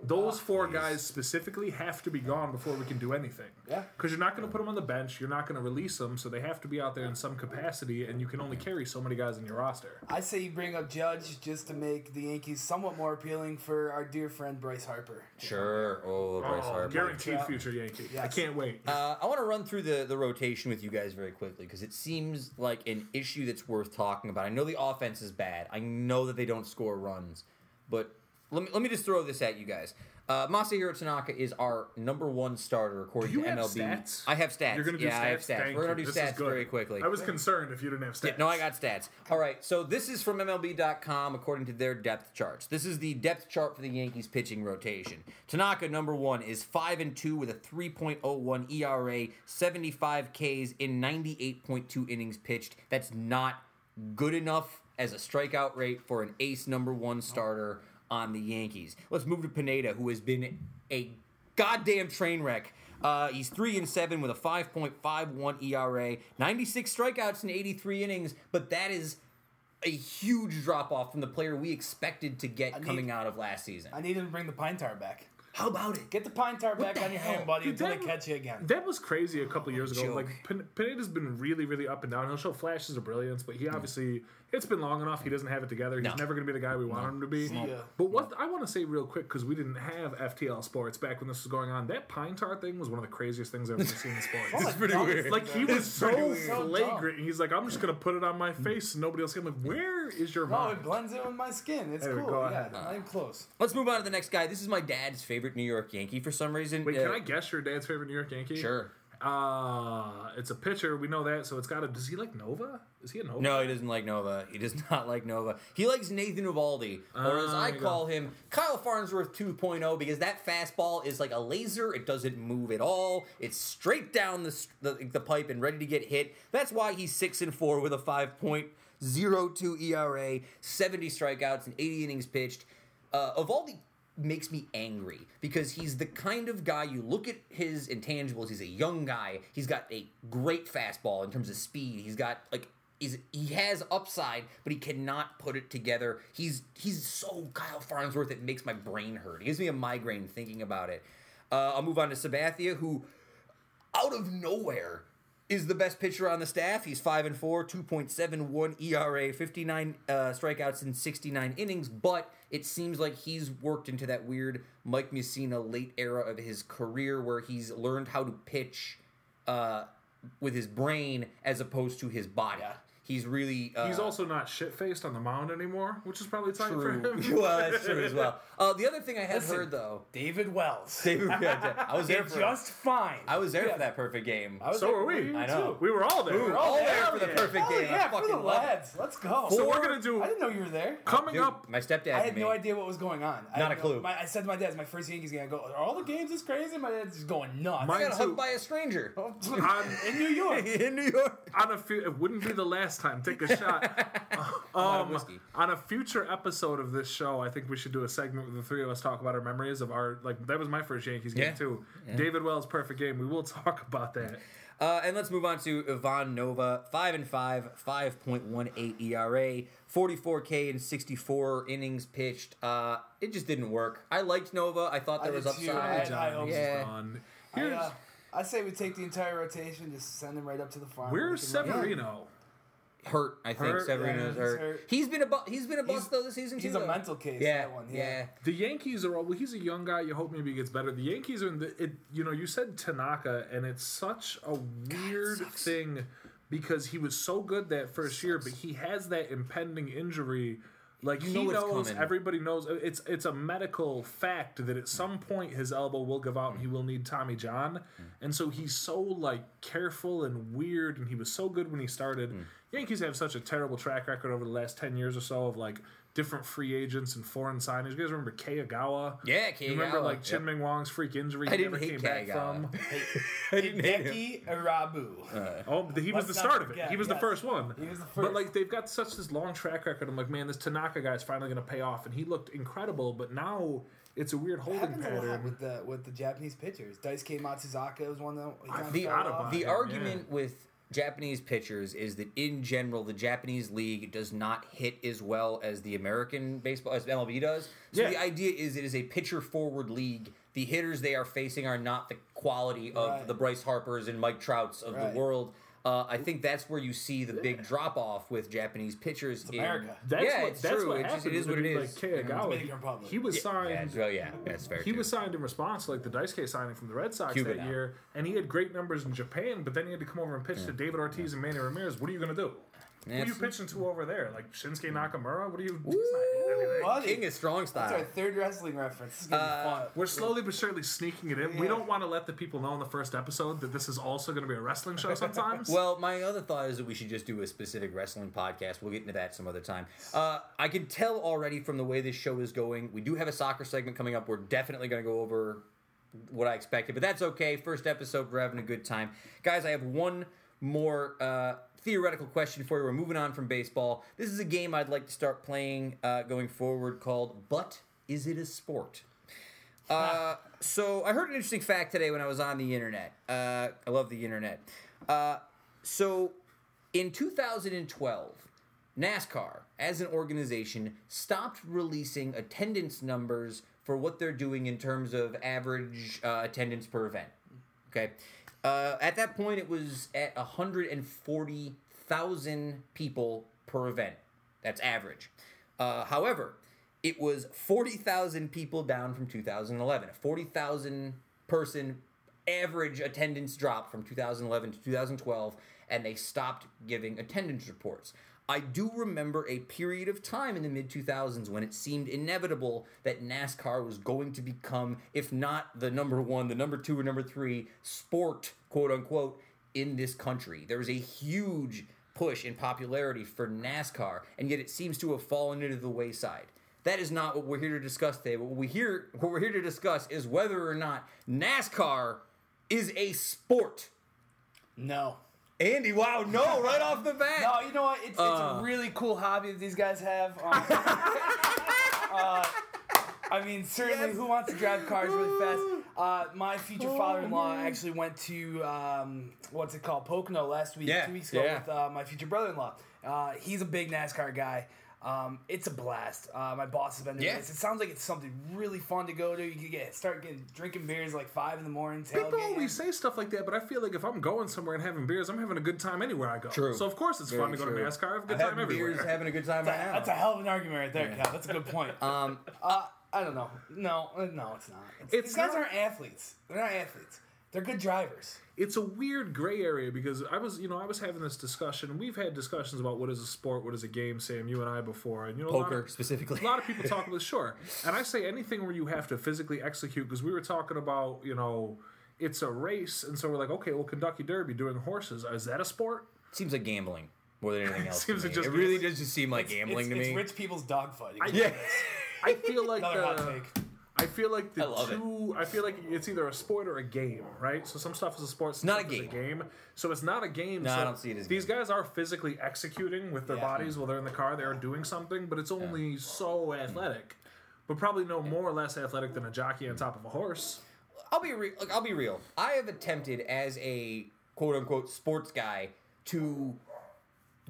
Those four guys specifically have to be gone before we can do anything.
Yeah.
Because you're not going to put them on the bench. You're not going to release them, so they have to be out there in some capacity, and you can only carry so many guys in your roster.
I say you bring up Judge just to make the Yankees somewhat more appealing for our dear friend Bryce Harper.
Sure. Oh, Bryce
Oh,
Harper.
guaranteed
Yeah.
future Yankee. I can't wait.
Uh, I want to run through the, the rotation with you guys very quickly because it seems like an issue that's worth talking about. I know the offense is bad. I know that they don't score runs, but let me let me just throw this at you guys. Uh, Masahiro Tanaka is our number one starter according to
have
MLB.
stats?
I have stats.
You're gonna do
yeah,
stats.
I have stats.
Thank
We're gonna
you.
do
This is
stats
good.
very quickly.
I was concerned if you didn't have stats.
Yeah, no, I got stats. All right, so this is from MLB.com according to their depth charts. This is the depth chart for the Yankees pitching rotation. Tanaka, number one, is 5 and 2 with a 3.01 ERA, 75 Ks in 98.2 innings pitched. That's not good enough as a strikeout rate for an ace number one starter on the Yankees. Let's move to Pineda, who has been a goddamn train wreck. Uh, he's three and seven with a 5.51 ERA, 96 strikeouts in 83 innings, but that is a huge drop off from the player we expected to get
need-
coming out of last season.
I need him to bring the pine tar back.
How about it?
Get the pine tar back on your
hell?
hand, buddy,
Dude,
until they
that-
catch you again.
That was crazy a couple years ago.
joke.
Like Pineda's been really, really up and down. He'll show flashes of brilliance, but he obviously it's been long enough. He doesn't have it together. He's
No.
never going to be the guy we want him to be.
See ya.
But what I want to say real quick because we didn't have FTL Sports back when this was going on. That pine tar thing was one of the craziest things I've ever seen in sports.
It's
pretty weird.
Like he was so
pretty weird. So
flagrant. He's like, I'm just gonna put it on my face and nobody else can. I'm like, where is your
Oh,
mind?
it blends in with my skin. It's
There we
cool.
go,
yeah,
ahead.
not even close.
Let's move on to the next guy. This is my dad's favorite New York Yankee for some reason.
Wait,
Uh,
can I guess your dad's favorite New York Yankee?
Sure.
Uh, it's a pitcher. We know that. So it's got a. Does he like Nova? Is he a Nova?
No, he doesn't like Nova. He does not like Nova. He likes Nathan Eovaldi, or as
Ah,
I
you
call him, Kyle Farnsworth 2.0, because that fastball is like a laser. It doesn't move at all. It's straight down the, the, the pipe and ready to get hit. That's why he's 6 and 4 with a 5.02 ERA, 70 strikeouts, and 80 innings pitched. Uh, Eovaldi makes me angry because he's the kind of guy you look at his intangibles. He's a young guy. He's got a great fastball in terms of speed. He's got like he's he has upside, but he cannot put it together. He's he's so Kyle Farnsworth. It makes my brain hurt. It gives me a migraine thinking about it. Uh, I'll move on to Sabathia, who out of nowhere is the best pitcher on the staff. He's 5 and 4, 2.71 ERA, 59 uh, strikeouts in 69 innings, but it seems like he's worked into that weird Mike Mussina late era of his career where he's learned how to pitch uh, with his brain as opposed to his body.
Yeah.
He's really uh,
He's also not shit faced on the mound anymore, which is probably time for him.
well, that's true as well. Uh, the other thing I had
Listen,
heard though,
David Wells.
David, I was there for
just fine.
I was there
Yeah.
for that perfect game.
I was
So
there-
are we.
you
I know.
too.
We were all there.
We were all there for the perfect game. I
yeah, for
fucking
the lads. Let's go.
So we're
Four-
gonna do
I didn't know you were there.
coming
Dude,
up.
my stepdad.
I had
and
no idea what was going on. I
Not a clue.
My, I said to my dad, "It's my first Yankees game." I go, "Are all the games this crazy?" My dad's going nuts.
I
Mine
got
too.
hugged by a stranger
On,
in New York.
in New York.
on a few, it wouldn't be the last time. Take a shot. um,
whiskey.
on a future episode of this show, I think we should do a segment where the three of us talk about our memories of our like. That was my first Yankees game
Yeah.
too. David Wells' perfect game. We will talk about that.
Uh, and let's move on to Ivan Nova, five and five, five point one eight ERA, forty four K and sixty four innings pitched. Uh, it just didn't work. I liked Nova. I thought there
I
was
did too.
upside.
I- I hope so.
yeah.
Done.
I, uh, I say we take the entire rotation, just send them right up to the farm.
Where's
We can run-
Severino?
Hurt, I think.
Hurt,
Severino's
yeah,
hurt.
he's hurt.
He's been a bu- he's been a bust
He's-
though this season
he's
too.
a
though.
mental case,
Yeah,
that one, yeah.
The Yankees are all well. He's a young guy. You hope maybe he gets better. The Yankees are in the. It, you know, you said Tanaka, and it's such a weird
sucks.
thing because he was so good that first year, but he has that impending injury. Like
You
he
know it's
knows,
coming.
everybody knows. Uh, it's it's a medical fact that at some point his elbow will give out and he mm. will need Tommy John, mm. and so he's so like careful and weird. And he was so good when he started.
Mm.
Yankees have such a terrible track record over the last ten years or so of like different free agents and foreign signings. You guys remember Kagawa?
Yeah,
You remember
Kagawa,
like Chin
yep.
Ming Wang's freak injury
I
he
didn't
never
hate
came back
Kagawa.
from?
I didn't hate him.
Hideki Irabu.
Uh, oh, he was the
not
start of it. He was the first one.
He was the first.
But like they've got such this long track record. I'm like, man, this Tanaka guy is finally going to pay off, and he looked incredible. But now it's a weird holding
happens a lot
pattern.
with the with the Japanese pitchers. Daisuke Matsuzaka was one that he kinda
the
fell
Audubon.
off.
the
Yeah.
argument with Japanese pitchers is that in general the Japanese league does not hit as well as the American baseball as MLB does. So
Yeah.
the idea is it is a pitcher forward league. The hitters they are facing are not the quality of
Right.
the Bryce Harpers and Mike Trouts of
Right.
the world. Uh, I think that's where you see the big drop off with Japanese pitchers. in-
America.
That's
yeah,
what
it's
that's
true.
what
It just-
happened.
it is what it
a dude
is.
Like Igawa,
Dominican
he,
Republic.
he was signed.
Yeah, well, yeah, that's fair.
He
too.
was signed in response to like the Daisuke signing from the Red Sox
Cuba
that
now.
year, and he had great numbers in Japan. But then he had to come over and pitch to David Ortiz and Manny Ramirez. What are you going to do? Who are you pitching to over there? Like Shinsuke Nakamura? What are you?
Buddy,
King is strong style.
That's our third wrestling reference. This gonna
Uh,
be fun.
We're slowly but surely sneaking it in. We don't want to let the people know in the first episode that this is also going to be a wrestling show sometimes.
Well, my other thought is that we should just do a specific wrestling podcast. We'll get into that some other time. Uh, I can tell already from the way this show is going, we do have a soccer segment coming up. We're definitely going to go over what I expected, but that's okay. First episode, we're having a good time. Guys, I have one more uh, theoretical question for you. We're moving on from baseball. This is a game I'd like to start playing uh, going forward called But Is It a Sport? Uh, so I heard an interesting fact today when I was on the internet. Uh, I love the internet. Uh, so in 2012, NASCAR, as an organization, stopped releasing attendance numbers for what they're doing in terms of average uh, attendance per event. Okay. Uh, at that point, it was at 140,000 people per event. That's average. Uh, however, it was 40,000 people down from 2011. A 40,000 person average attendance drop from 2011 to 2012, and they stopped giving attendance reports. I do remember a period of time in the mid 2000s when it seemed inevitable that NASCAR was going to become, if not the number one, the number two or number three sport, quote unquote, in this country. There was a huge push in popularity for NASCAR, and yet it seems to have fallen into the wayside. That is not what we're here to discuss today. What we here, what we're here to discuss is whether or not NASCAR is a sport.
No.
Andy, wow, no, right off the bat.
No, you know what? It's, it's
Uh.
a really cool hobby that these guys have. Um, uh, I mean, certainly, who wants to drive cars really fast? Uh, my future
Oh,
father-in-law actually went to um, what's it called, Pocono last week,
Yeah,
two weeks ago
yeah.
with uh, my future brother-in-law. Uh, he's a big NASCAR guy. Um, it's a blast. Uh, my boss has been there.
Yeah.
It sounds like it's something really fun to go to. You can get start getting drinking beers like five in the morning.
People
tailgating.
always say stuff like that, but I feel like if I'm going somewhere and having beers, I'm having a good time anywhere I go.
True.
So of course it's
Very
fun to go
true.
to NASCAR. I have a good
I'm
time
having
everywhere.
beers, having a good time right now.
That's a hell of an argument right there, Cal. That's a good point.
um,
Uh, I don't know. No, uh, no, it's not. It's,
It's
these guys
not-
aren't athletes. They're not athletes. They're good drivers.
It's a weird gray area because I was, you know, I was having this discussion. and We've had discussions about what is a sport, what is a game, Sam, you and I before, and you know, a
poker
of-
specifically.
A lot of people talk about sure, and I say anything where you have to physically execute because we were talking about you know it's a race, and so we're like, okay, well, Kentucky Derby doing horses is that a sport?
Seems like gambling more than anything else.
Seems
to me.
just-
it really does just seem like gambling
it's,
to
it's
me.
rich people's dogfighting.
Yeah.
I feel like
Another hot
the,
take.
I feel like the
I love it.
two. I feel like it's either a sport or a game, right? So some stuff is a sport, some
Not a
stuff is a
game.
game. So it's not a game.
No,
so
I don't see it as
These
game.
guys are physically executing with their
Yeah.
bodies while they're in the car. They are doing something, but it's only so athletic. But probably no more or less athletic than a jockey on top of a horse.
I'll be real. I'll be real. I have attempted as a quote unquote sports guy to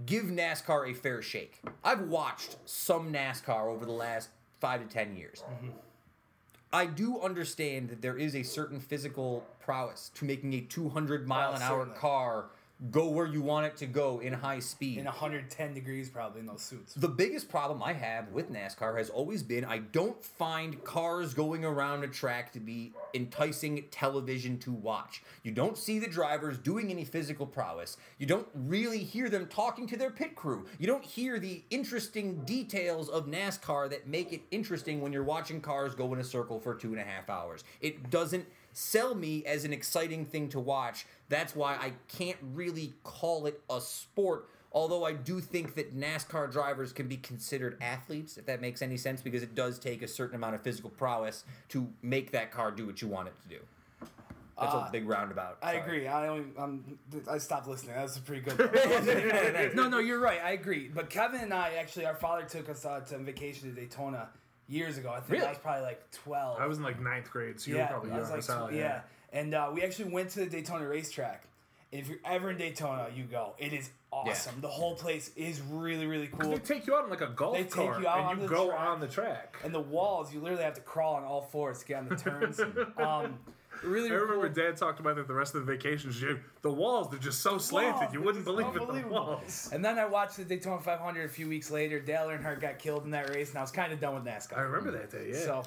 give NASCAR a fair shake. I've watched some NASCAR over the last five to ten years. Mm-hmm. I do understand that there is a certain physical prowess to making a 200 mile an hour car go where you want it to go in high speed.
in 110 degrees probably in those suits.
The biggest problem I have with NASCAR has always been I don't find cars going around a track to be enticing television to watch. You don't see the drivers doing any physical prowess. You don't really hear them talking to their pit crew. You don't hear the interesting details of NASCAR that make it interesting when you're watching cars go in a circle for two and a half hours. It doesn't sell me as an exciting thing to watch. That's why I can't really call it a sport. Although I do think that NASCAR drivers can be considered athletes, if that makes any sense, because it does take a certain amount of physical prowess to make that car do what you want it to do. That's a big roundabout.
I agree. I don't. I'm, I stopped listening. That was a pretty good. no, no, you're right. I agree. But Kevin and I actually, our father took us uh, to vacation to Daytona years ago. I think
Really?
I was probably like 12.
I was in like ninth grade, so you
yeah,
were probably
I was
young
like,
as hell.
tw- yeah. And uh, we actually went to the Daytona racetrack. If you're ever in Daytona, you go. It is awesome. The whole place is really, really cool.
They take you out on like a golf
They take
cart
you out
and you go
track.
on the track.
and the walls, you literally have to crawl on all fours to get on the turns. um, really,
I remember
cool.
Dad talked about that the rest of the vacations. You, the walls, they're just so slanted.
Walls,
you wouldn't believe it. The walls.
And then I watched the Daytona 500 a few weeks later. Dale Earnhardt got killed in that race, and I was kind of done with NASCAR.
I remember that day, yeah.
So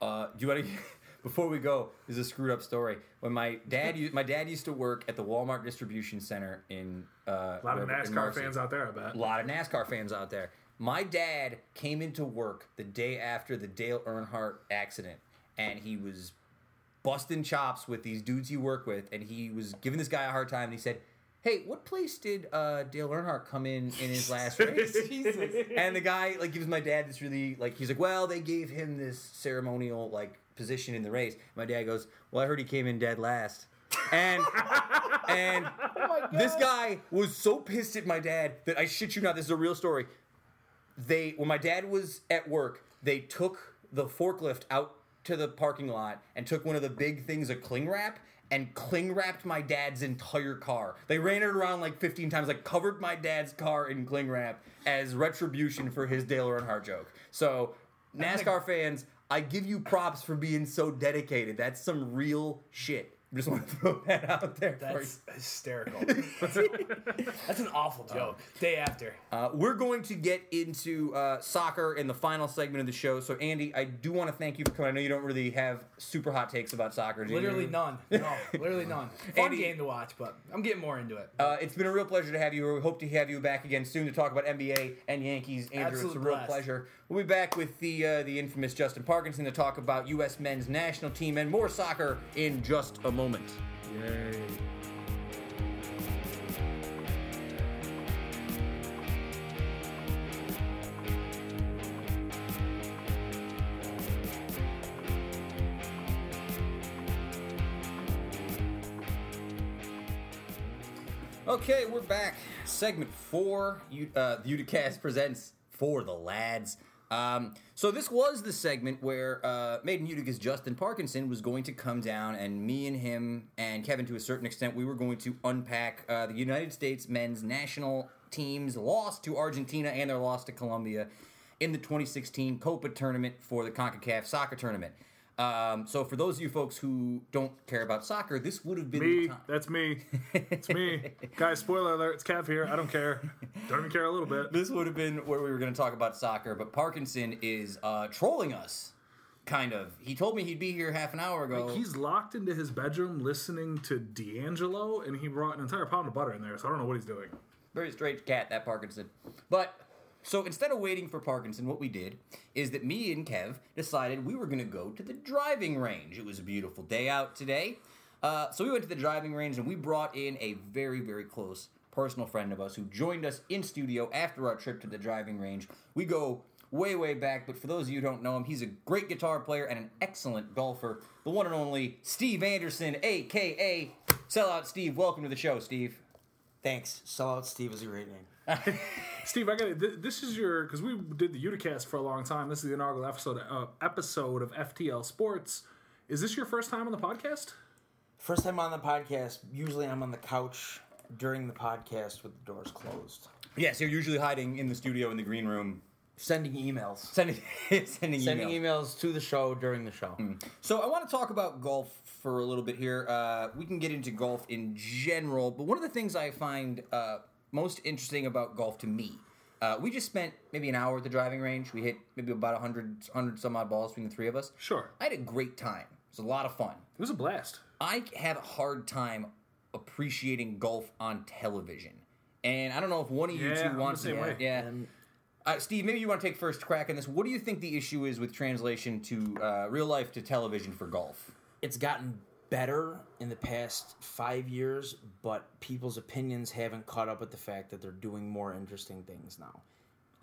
Uh, do you want to? Before we go, this is a screwed up story. When my dad, u- my dad used to work at the Walmart distribution center in uh,
a lot of NASCAR fans out there, I bet.
A lot of NASCAR fans out there. My dad came into work the day after the Dale Earnhardt accident, and he was busting chops with these dudes he worked with, and he was giving this guy a hard time. And he said, "Hey, what place did uh, Dale Earnhardt come in in his last race?"
Jesus.
and the guy like gives my dad this really like he's like, "Well, they gave him this ceremonial like position in the race." My dad goes, "Well, I heard he came in dead last." And and this guy was so pissed at my dad that I shit you not, this is a real story. They when my dad was at work, they took the forklift out to the parking lot and took one of the big things of cling wrap and cling wrapped my dad's entire car. They ran it around like 15 times, like covered my dad's car in cling wrap as retribution for his Dale Earnhardt joke. So, NASCAR fans, I give you props for being so dedicated. That's some real shit. I just want to throw that out there. you.
That's hysterical. That's an awful joke. Day after.
Uh, we're going to get into uh, soccer in the final segment of the show. So, Andy, I do want to thank you for coming. I know you don't really have super hot takes about soccer. do you?
Literally none. No, literally none. Fun
Andy-
game to watch, but I'm getting more into it.
Uh, it's been a real pleasure to have you. We hope to have you back again soon to talk about NBA and Yankees. Andrew, it's a real
blast.
pleasure. We'll be back with the uh, the infamous Justin Parkinson to talk about U.S. men's national team and more soccer in just a moment.
Yay.
Okay, we're back. Segment four. U- uh, the Uticast presents for the lads. Um, so this was the segment where uh, Maiden Uticast Justin Parkinson was going to come down, and me and him and Kevin, to a certain extent, we were going to unpack uh, the United States men's national team's loss to Argentina and their loss to Colombia in the 2016 Copa tournament for the CONCACAF soccer tournament. Um, so for those of you folks who don't care about soccer, this would have been the
Me,
time.
that's me. It's me. Guys, spoiler alert, it's Kev here. I don't care. Don't even care a little bit.
this would have been where we were going to talk about soccer, but Parkinson is uh, trolling us, kind of. He told me he'd be here half an hour ago.
He's locked into his bedroom listening to D'Angelo, and he brought an entire pound of butter in there, so I don't know what he's doing.
Very strange cat, that Parkinson. But so instead of waiting for Parkinson, what we did is that me and Kev decided we were going to go to the driving range. It was a beautiful day out today. Uh, so we went to the driving range and we brought in a very, very close personal friend of us who joined us in studio after our trip to the driving range. We go way, way back, but for those of you who don't know him, he's a great guitar player and an excellent golfer. The one and only Steve Anderson, aka Sellout Steve. Welcome to the show, Steve.
Thanks. Sellout Steve is a great name.
Steve, I got it. Th- This is your because we did the Uticast for a long time. This is the inaugural episode uh, episode of FTL Sports. Is this your first time on the podcast?
First time on the podcast. Usually I'm on the couch during the podcast with the doors closed.
Yes, you're usually hiding in the studio in the green room
Sending emails.
Sending sending,
Sending
email.
emails to the show during the show.
So I want to talk about golf for a little bit here. Uh, we can get into golf in general, but one of the things I find uh, most interesting about golf to me, uh, we just spent maybe an hour at the driving range. We hit maybe about 100, 100 some odd balls between the three of us.
Sure.
I had a great time. It was a lot of fun.
It was a blast.
I have a hard time appreciating golf on television. And I don't know if one of you
Yeah,
two
the
wants to.
way.
Yeah.
And
Uh, Steve, maybe you want to take first crack on this. What do you think the issue is with translation to uh, real life to television for golf?
it's gotten better in the past five years, but people's opinions haven't caught up with the fact that they're doing more interesting things now.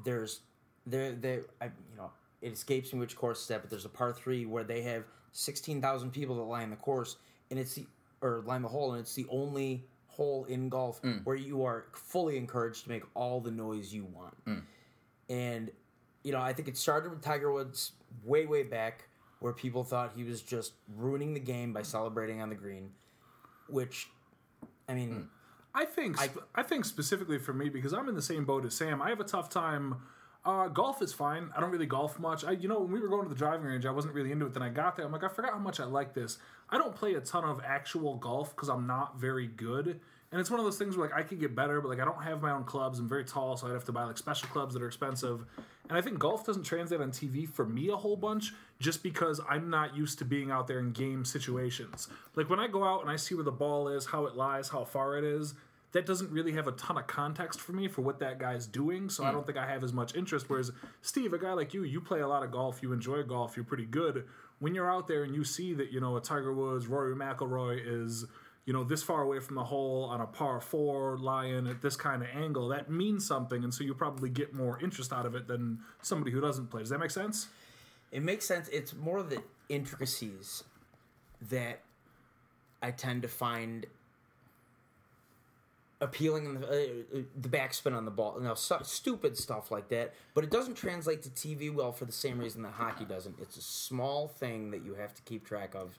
There's, there, there, I, you know, it escapes me which course it's at, but there's a par three where they have sixteen thousand people that line the course, and it's the or line the hole, and it's the only hole in golf mm. where you are fully encouraged to make all the noise you want. Mm. And you know, I think it started with Tiger Woods way, way back, where people thought he was just ruining the game by celebrating on the green. Which, I mean,
I think I, think specifically for me because I'm in the same boat as Sam. I have a tough time. Uh, golf is fine. I don't really golf much. I, you know, when we were going to the driving range, I wasn't really into it. Then I got there. I'm like, I forgot how much I like this. I don't play a ton of actual golf because I'm not very good. And it's one of those things where like I could get better, but like I don't have my own clubs. I'm very tall, so I'd have to buy like special clubs that are expensive. And I think golf doesn't translate on TV for me a whole bunch just because I'm not used to being out there in game situations. Like when I go out and I see where the ball is, how it lies, how far it is, that doesn't really have a ton of context for me for what that guy's doing. So I don't hmm. think I have as much interest. Whereas Steve, a guy like you, you play a lot of golf, you enjoy golf, you're pretty good. When you're out there and you see that, you know, a Tiger Woods, Rory McIlroy is, you know, this far away from the hole on a par four, lying at this kind of angle, that means something. And so you probably get more interest out of it than somebody who doesn't play. Does that make sense?
it makes sense. It's more the intricacies that I tend to find appealing in the, uh, uh, the backspin on the ball. Now, know, so, stupid stuff like that. But it doesn't translate to TV well for the same reason that hockey doesn't. It's a small thing that you have to keep track of.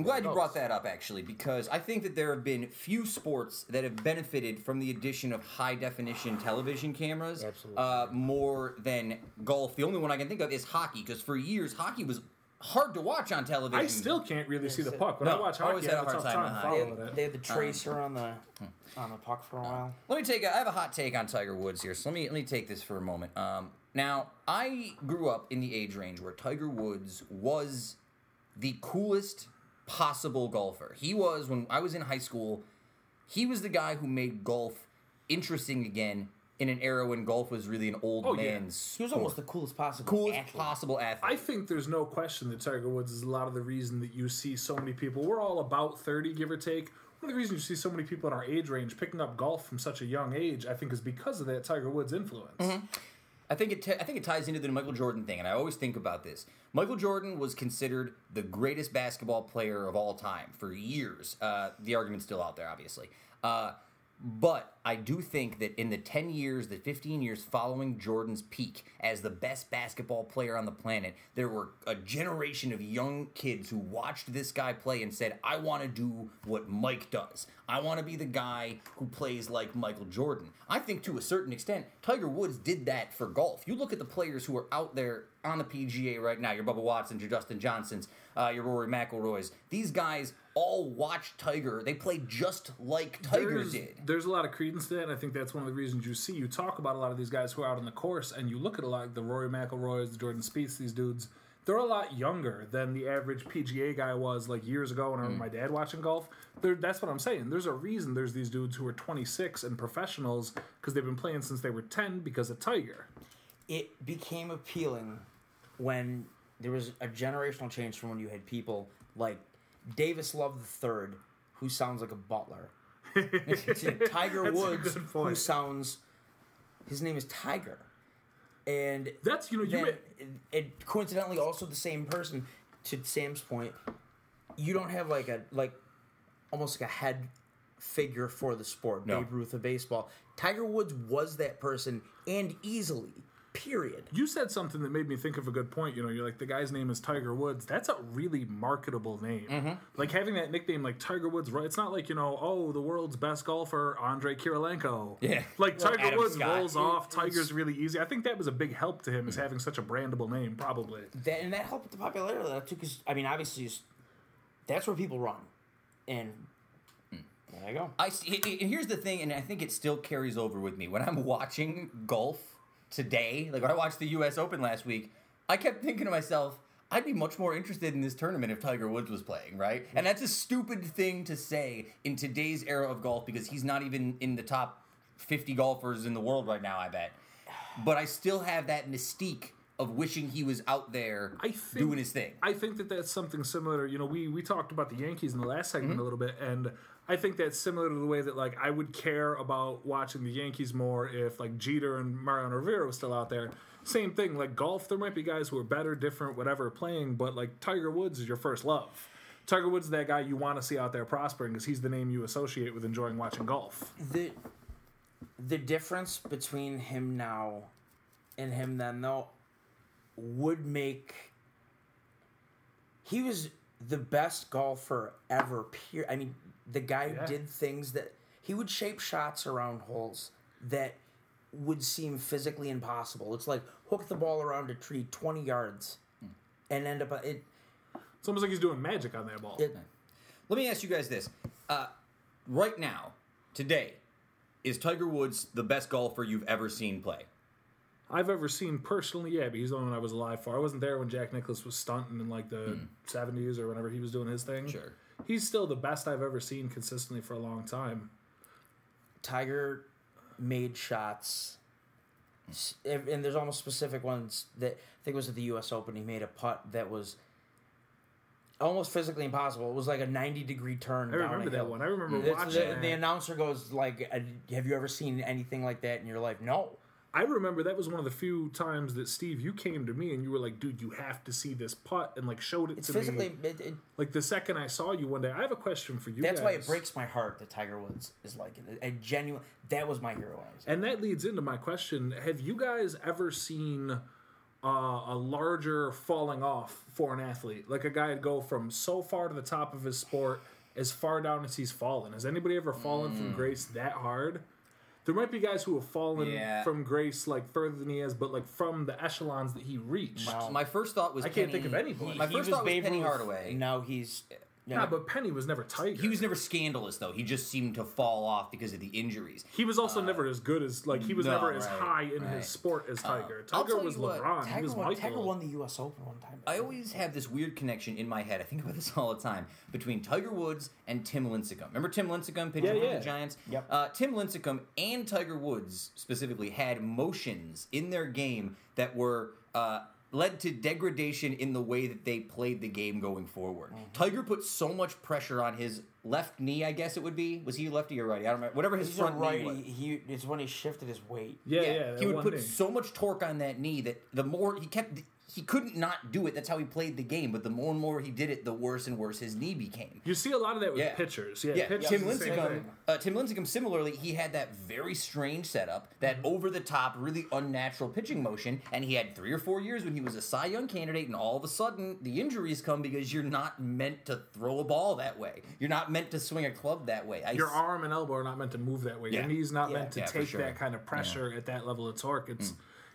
I'm glad you brought that up, actually, because I think that there have been few sports that have benefited from the addition of high definition television cameras uh, more than golf. The only one I can think of is hockey, because for years, hockey was hard to watch on television.
I still can't really see the puck. When
No,
I watch
I always
hockey, I
had
have
a
a
hard
tough
time
time
with
They
following
had,
it.
they had the tracer on the on the puck for a while.
Let me take. A, I have a hot take on Tiger Woods here, so let me let me take this for a moment. Um, now, I grew up in the age range where Tiger Woods was the coolest possible golfer. He was when I was in high school. He was the guy who made golf interesting again in an era when golf was really an old
Oh, yeah.
man's.
He was almost the coolest possible.
coolest
athlete.
possible athlete.
I think there's no question that Tiger Woods is a lot of the reason that you see so many people. We're all about 30, give or take. One of the reasons you see so many people in our age range picking up golf from such a young age, I think, is because of that Tiger Woods influence. Mm-hmm.
I think it. T- I think it ties into the Michael Jordan thing, and I always think about this. Michael Jordan was considered the greatest basketball player of all time for years. Uh, the argument's still out there, obviously. Uh, but I do think that in the 10 years, the 15 years following Jordan's peak as the best basketball player on the planet, there were a generation of young kids who watched this guy play and said, I want to do what Mike does. I want to be the guy who plays like Michael Jordan. I think to a certain extent, Tiger Woods did that for golf. You look at the players who are out there on the PGA right now, your Bubba Watsons, your Dustin Johnsons, uh, your Rory McIlroys. These guys all watch Tiger. They play just like Tiger
there's,
did.
there's a lot of credence to that, and I think that's one of the reasons you see you talk about a lot of these guys who are out on the course, and you look at a lot of the Rory McIlroys, the Jordan Spieths, these dudes. They're a lot younger than the average PGA guy was like years ago when I remember my dad watching golf. They're, that's what I'm saying. There's a reason there's these dudes who are 26 and professionals because they've been playing since they were 10 because of Tiger.
it became appealing when there was a generational change from when you had people like Davis Love III, who sounds like a butler, Tiger Woods, who sounds his name is Tiger, and
That's you know you.
then
may-
it coincidentally also the same person. To Sam's point, you don't have like a like almost like a head figure for the sport.
No.
Babe Ruth of baseball. Tiger Woods was that person, and easily. Period.
You said something that made me think of a good point. You know, you're like the guy's name is Tiger Woods. That's a really marketable name.
Mm-hmm.
Like having that nickname, like Tiger Woods. Right? It's not like you know, oh, the world's best golfer, Andre Kirilenko.
Yeah.
Like Tiger
Adam
Woods
Scott.
rolls off. Tiger's really easy. I think that was a big help to him is having such a brandable name. Probably.
That, and that helped with the popularity of that too. Because I mean, obviously, that's where people run, and there you go.
I see, and here's the thing, and I think it still carries over with me when I'm watching golf today. Like when I watched the U.S. Open last week, I kept thinking to myself, I'd be much more interested in this tournament if Tiger Woods was playing, right? And that's a stupid thing to say in today's era of golf because he's not even in the top 50 golfers in the world right now. I bet, but I still have that mystique of wishing he was out there
I think,
doing his thing.
I think that that's something similar. You know, we we talked about the Yankees in the last segment
Mm-hmm.
a little bit, and I think that's similar to the way that like I would care about watching the Yankees more if like Jeter and Mariano Rivera was still out there. Same thing, like golf. There might be guys who are better, different, whatever, playing, but like Tiger Woods is your first love. Tiger Woods is that guy you want to see out there prospering because he's the name you associate with enjoying watching golf.
the the difference between him now and him then though would make he was the best golfer ever pure i mean the guy
Yeah.
did things that he would shape shots around holes that would seem physically impossible it's like hook the ball around a tree 20 yards hmm. and end up uh, it,
It's almost like he's doing magic on that ball.
it
Let me ask you guys this. Uh, right now, today, is Tiger Woods the best golfer you've ever seen play?
I've ever seen personally, yeah, but he's the only one I was alive for. I wasn't there when Jack Nicklaus was stunting in like the hmm. seventies or whenever he was doing his thing.
Sure.
He's still the best I've ever seen consistently for a long time.
Tiger made shots, and there's almost specific ones that I think it was at the U.S. Open. He made a putt that was almost physically impossible. It was like a 90 degree turn.
I remember that one. I remember
It's-
watching
the, the announcer goes like, "Have you ever seen anything like that in your life?" No.
I remember that was one of the few times that Steve, you came to me and you were like, "Dude, you have to see this putt," and like showed it
It's
to
physically.
me.
It, it,
Like the second I saw you one day, I have a question for you.
that's why it breaks my heart that Tiger Woods is like it. A genuine. That was my hero. was-
And that leads into my question: Have you guys ever seen uh, a larger falling off for an athlete, like a guy go from so far to the top of his sport as far down as he's fallen? Has anybody ever fallen
Mm.
from grace that hard? There might be guys who have fallen
Yeah.
from grace like further than he has, but like from the echelons that he reached.
Wow.
My first thought was
I can't
Penny-
think of anybody.
My
He
first
was
thought was
Babe
Penny
Ruth.
Hardaway.
Now he's.
Nah, but Penny was never Tiger.
He was never scandalous though. He just seemed to fall off because of the injuries.
He was also never as good as like he was
Uh, no,
never as
right,
high in
right.
his sport as Tiger.
I'll
Tiger was
you what,
LeBron. he
Tiger
was
won,
Michael.
Tiger won the U.S. Open one time.
I always have this weird connection in my head. I think about this all the time between Tiger Woods and Tim Lincecum. Remember Tim Lincecum pitching
Yeah,
for the Giants?
Yep.
Uh, Tim Lincecum and Tiger Woods specifically had motions in their game that were uh, led to degradation in the way that they played the game going forward.
Mm-hmm.
Tiger put so much pressure on his left knee. I guess it would be. Was he lefty or righty? I don't remember. Whatever his
He's a
front knee was.
He it's when he shifted his weight.
yeah, yeah. that
he would put
knee.
so much torque on that knee that the more he kept, he couldn't not do it. That's how he played the game. But the more and more he did it, the worse and worse his knee became.
You see a lot of that with
Yeah.
pitchers. Yeah,
Yeah,
pitchers
Tim
is the same
Lincecum. Uh, Tim Lincecum. Similarly, he had that very strange setup, that
Mm-hmm.
over the top, really unnatural pitching motion, and he had three or four years when he was a Cy Young candidate, and all of a sudden the injuries come because you're not meant to throw a ball that way. You're not meant to swing a club that way. I
Your
s-
arm and elbow are not meant to move that way.
Yeah.
Your knee's not meant to take
sure.
that kind of pressure at that level of torque.
Mm.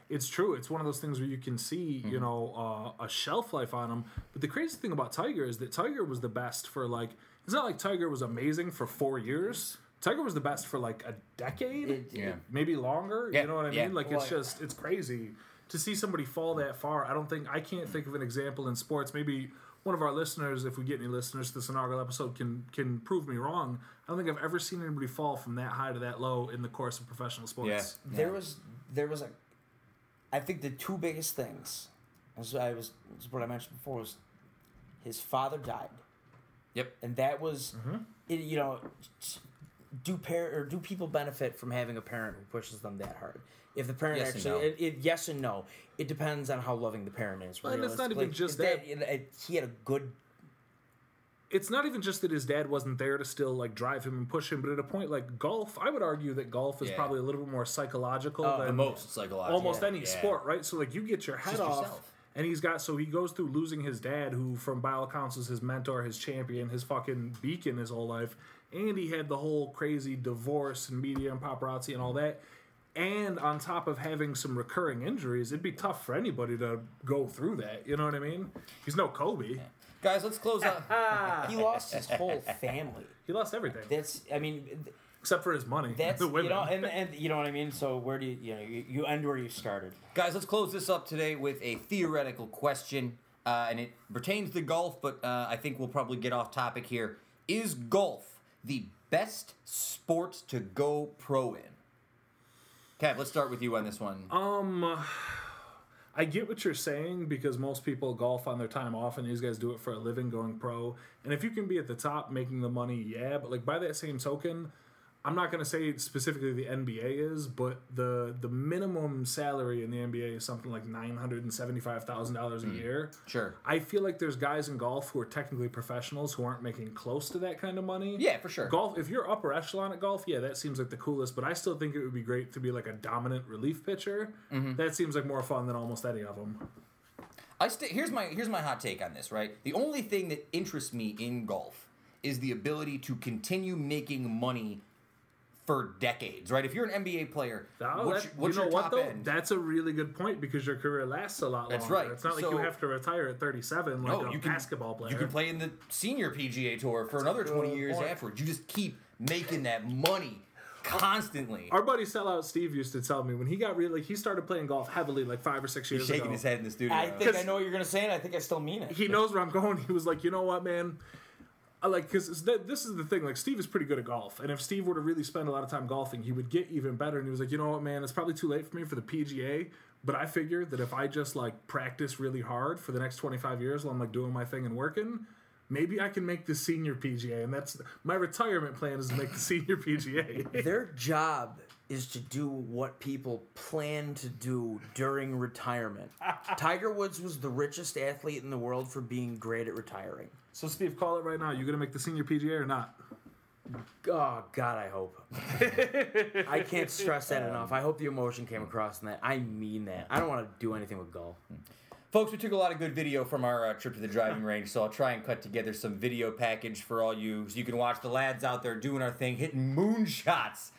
It's it's true. It's one of those things where you can see,
Mm-hmm.
you know, uh, a shelf life on them. But the crazy thing about Tiger is that Tiger was the best for like. It's not like Tiger was amazing for four years. Tiger was the best for like a decade,
It-
Yeah.
maybe longer.
Yeah,
You know what I
yeah.
mean? Like
Well,
it's just it's crazy to see somebody fall that far. I don't think I can't think of an example in sports. Maybe one of our listeners, if we get any listeners to this inaugural episode, can can prove me wrong. I don't think I've ever seen anybody fall from that high to that low in the course of professional sports.
Yeah.
There was there was a I think the two biggest things as I was as what I mentioned before was his father died.
Yep.
And that was mm-hmm. it, you know do par or do people benefit from having a parent who pushes them that hard? If the parent
Yes and
actually,
no.
it, it, yes and no. It depends on how loving the parent is.
Well, and it's not even just
If
that.
it- it- uh, he had a good.
It's not even just that his dad wasn't there to still like drive him and push him, but at a point like golf, I would argue that golf is
Yeah.
probably a little bit more psychological
Oh,
than
the most psychological.
almost any
Yeah.
sport, right? So like you get your head
Just
off,
yourself.
and he's got so he goes through losing his dad, who from by all accounts was his mentor, his champion, his fucking beacon his whole life, and he had the whole crazy divorce and media and paparazzi and all that. And on top of having some recurring injuries, it'd be tough for anybody to go through that. You know what I mean? He's no Kobe.
Guys, let's close out.
he lost his whole family.
He lost everything
That's, I mean, th-
except for his money.
that's
the women.
you know, and, and you know what I mean. So where do you, you know, you, you end where you started.
Guys, let's close this up today with a theoretical question, uh, and it pertains to golf, but uh, I think we'll probably get off topic here. Is golf the best sport to go pro in? Kev, let's start with you on this one.
Um, I get what you're saying because most people golf on their time off, and these guys do it for a living, going pro. And if you can be at the top making the money, yeah. But like by that same token, I'm not gonna say specifically the NBA is, but the the minimum salary in the NBA is something like nine hundred and seventy five thousand dollars a year.
Sure.
I feel like there's guys in golf who are technically professionals who aren't making close to that kind of money.
Yeah, for sure.
Golf, if you're upper echelon at golf, yeah, that seems like the coolest. But I still think it would be great to be like a dominant relief pitcher.
Mm-hmm.
That seems like more fun than almost any of them.
I st- here's my here's my hot take on this. Right, the only thing that interests me in golf is the ability to continue making money for decades. Right, if you're an NBA player,
Oh,
what's,
that-
your- what's
you know
your
what
top
though?
end?
That's a really good point because your career lasts a lot longer.
That's right.
It's not like you have to retire at 37 like
No,
a
you can
basketball player.
You can play in the senior PGA tour for another twenty years
point.
afterwards. You just keep making that money constantly.
Our buddy Sellout Steve used to tell me when he got really, like, he started playing golf heavily like five or six years ago.
He's shaking
ago.
his head in the studio.
I think I know what you're gonna say, and I think I still mean it.
he knows where I'm going. He was like, you know what, man? I like because this is the thing. Like Steve is pretty good at golf, and if Steve were to really spend a lot of time golfing, he would get even better. And he was like, you know what, man? It's probably too late for me for the PGA, but I figured that if I just like practice really hard for the next 25 years while I'm like doing my thing and working. Maybe I can make the senior PGA, and that's my retirement plan is to make the senior PGA.
Their job is to do what people plan to do during retirement. Tiger Woods was the richest athlete in the world for being great at retiring.
So, Steve, call it right now. You gonna make the senior PGA or not?
Oh God, I hope. I can't stress that enough. I hope the emotion came across in that. I mean that. I don't want to do anything with golf.
Folks, we took a lot of good video from our uh, trip to the driving range, so I'll try and cut together some video package for all you, so you can watch the lads out there doing our thing, hitting moonshots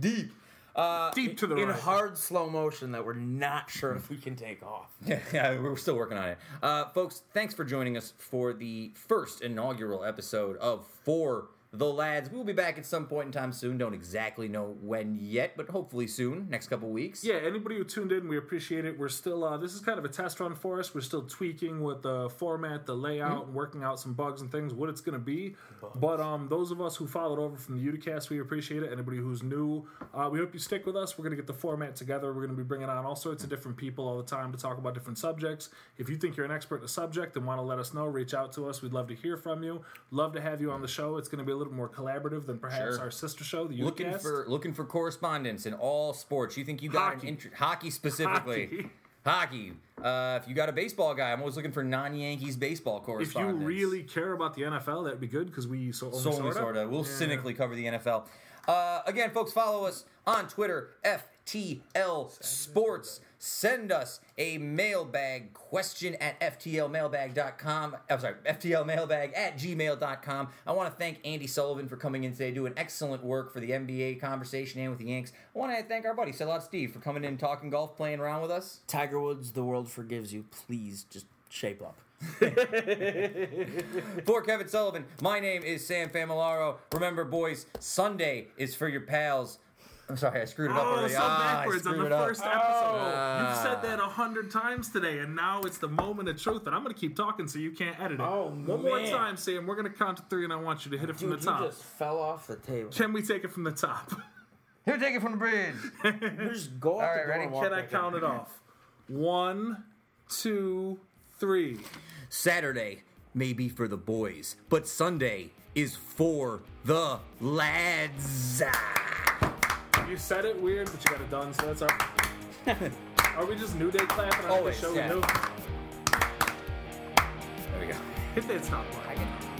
deep. Uh,
Deep to the
In
right.
hard slow motion that we're not sure if we can take off.
yeah, we're still working on it. Uh, folks, thanks for joining us for the first inaugural episode of For the Lads. We'll be back at some point in time soon. Don't exactly know when yet, but hopefully soon, next couple weeks.
Yeah, anybody who tuned in, we appreciate it. We're still, uh, this is kind of a test run for us. We're still tweaking with the format, the layout, and working out some bugs and things, what it's going to be. But um, those of us who followed over from the Uticast, we appreciate it. Anybody who's new, uh, we hope you stick with us. We're going to get the format together. We're going to be bringing on all sorts of different people all the time to talk about different subjects. If you think you're an expert in a subject and want to let us know, reach out to us. We'd love to hear from you. Love to have you on the show. It's going to be a little more collaborative than perhaps
Sure.
our sister show, the.
Looking for looking for correspondence in all sports. You think you got
Hockey.
an interest? Hockey specifically.
Hockey.
Hockey. Uh, if you got a baseball guy, I'm always looking for non-Yankees baseball correspondents.
If you
correspondence.
really care about the NFL, that'd be good because we so only
So only
sorta.
sorta. We'll
Yeah.
cynically cover the NFL. Uh, again, folks, follow us on Twitter, FTL Sports. Send us a mailbag question at ftlmailbag.com. I'm sorry, ftlmailbag at gmail.com. I want to thank Andy Sullivan for coming in today, doing excellent work for the NBA conversation and with the Yanks. I want to thank our buddy, Sellout Steve, for coming in, talking golf, playing around with us.
Tiger Woods, the world forgives you. Please just shape up.
For Kevin Sullivan, my name is Sam Famolaro. Remember, boys, Sunday is for your pals. I'm sorry, I screwed it up
Oh,
already.
so
Ah,
backwards on the
it up.
first episode. You've said that a hundred times today, and now it's the moment of truth. And I'm going to keep talking so you can't edit it.
Oh,
One more time, Sam. We're going to count to three, and I want you to hit it from
Dude,
the
you
top.
just fell off the table.
Can we take it from the top?
Here, take it from the bridge.
You just go out
All
the
ready?
Can I count
in.
it off? One, two, three.
Saturday may be for the boys, but Sunday is for the lads.
You said it weird, but you got it done, so that's our. Are we just New Day clapping on
Always,
the show?
yeah.
We do?
There we go.
Hit that button.
I can-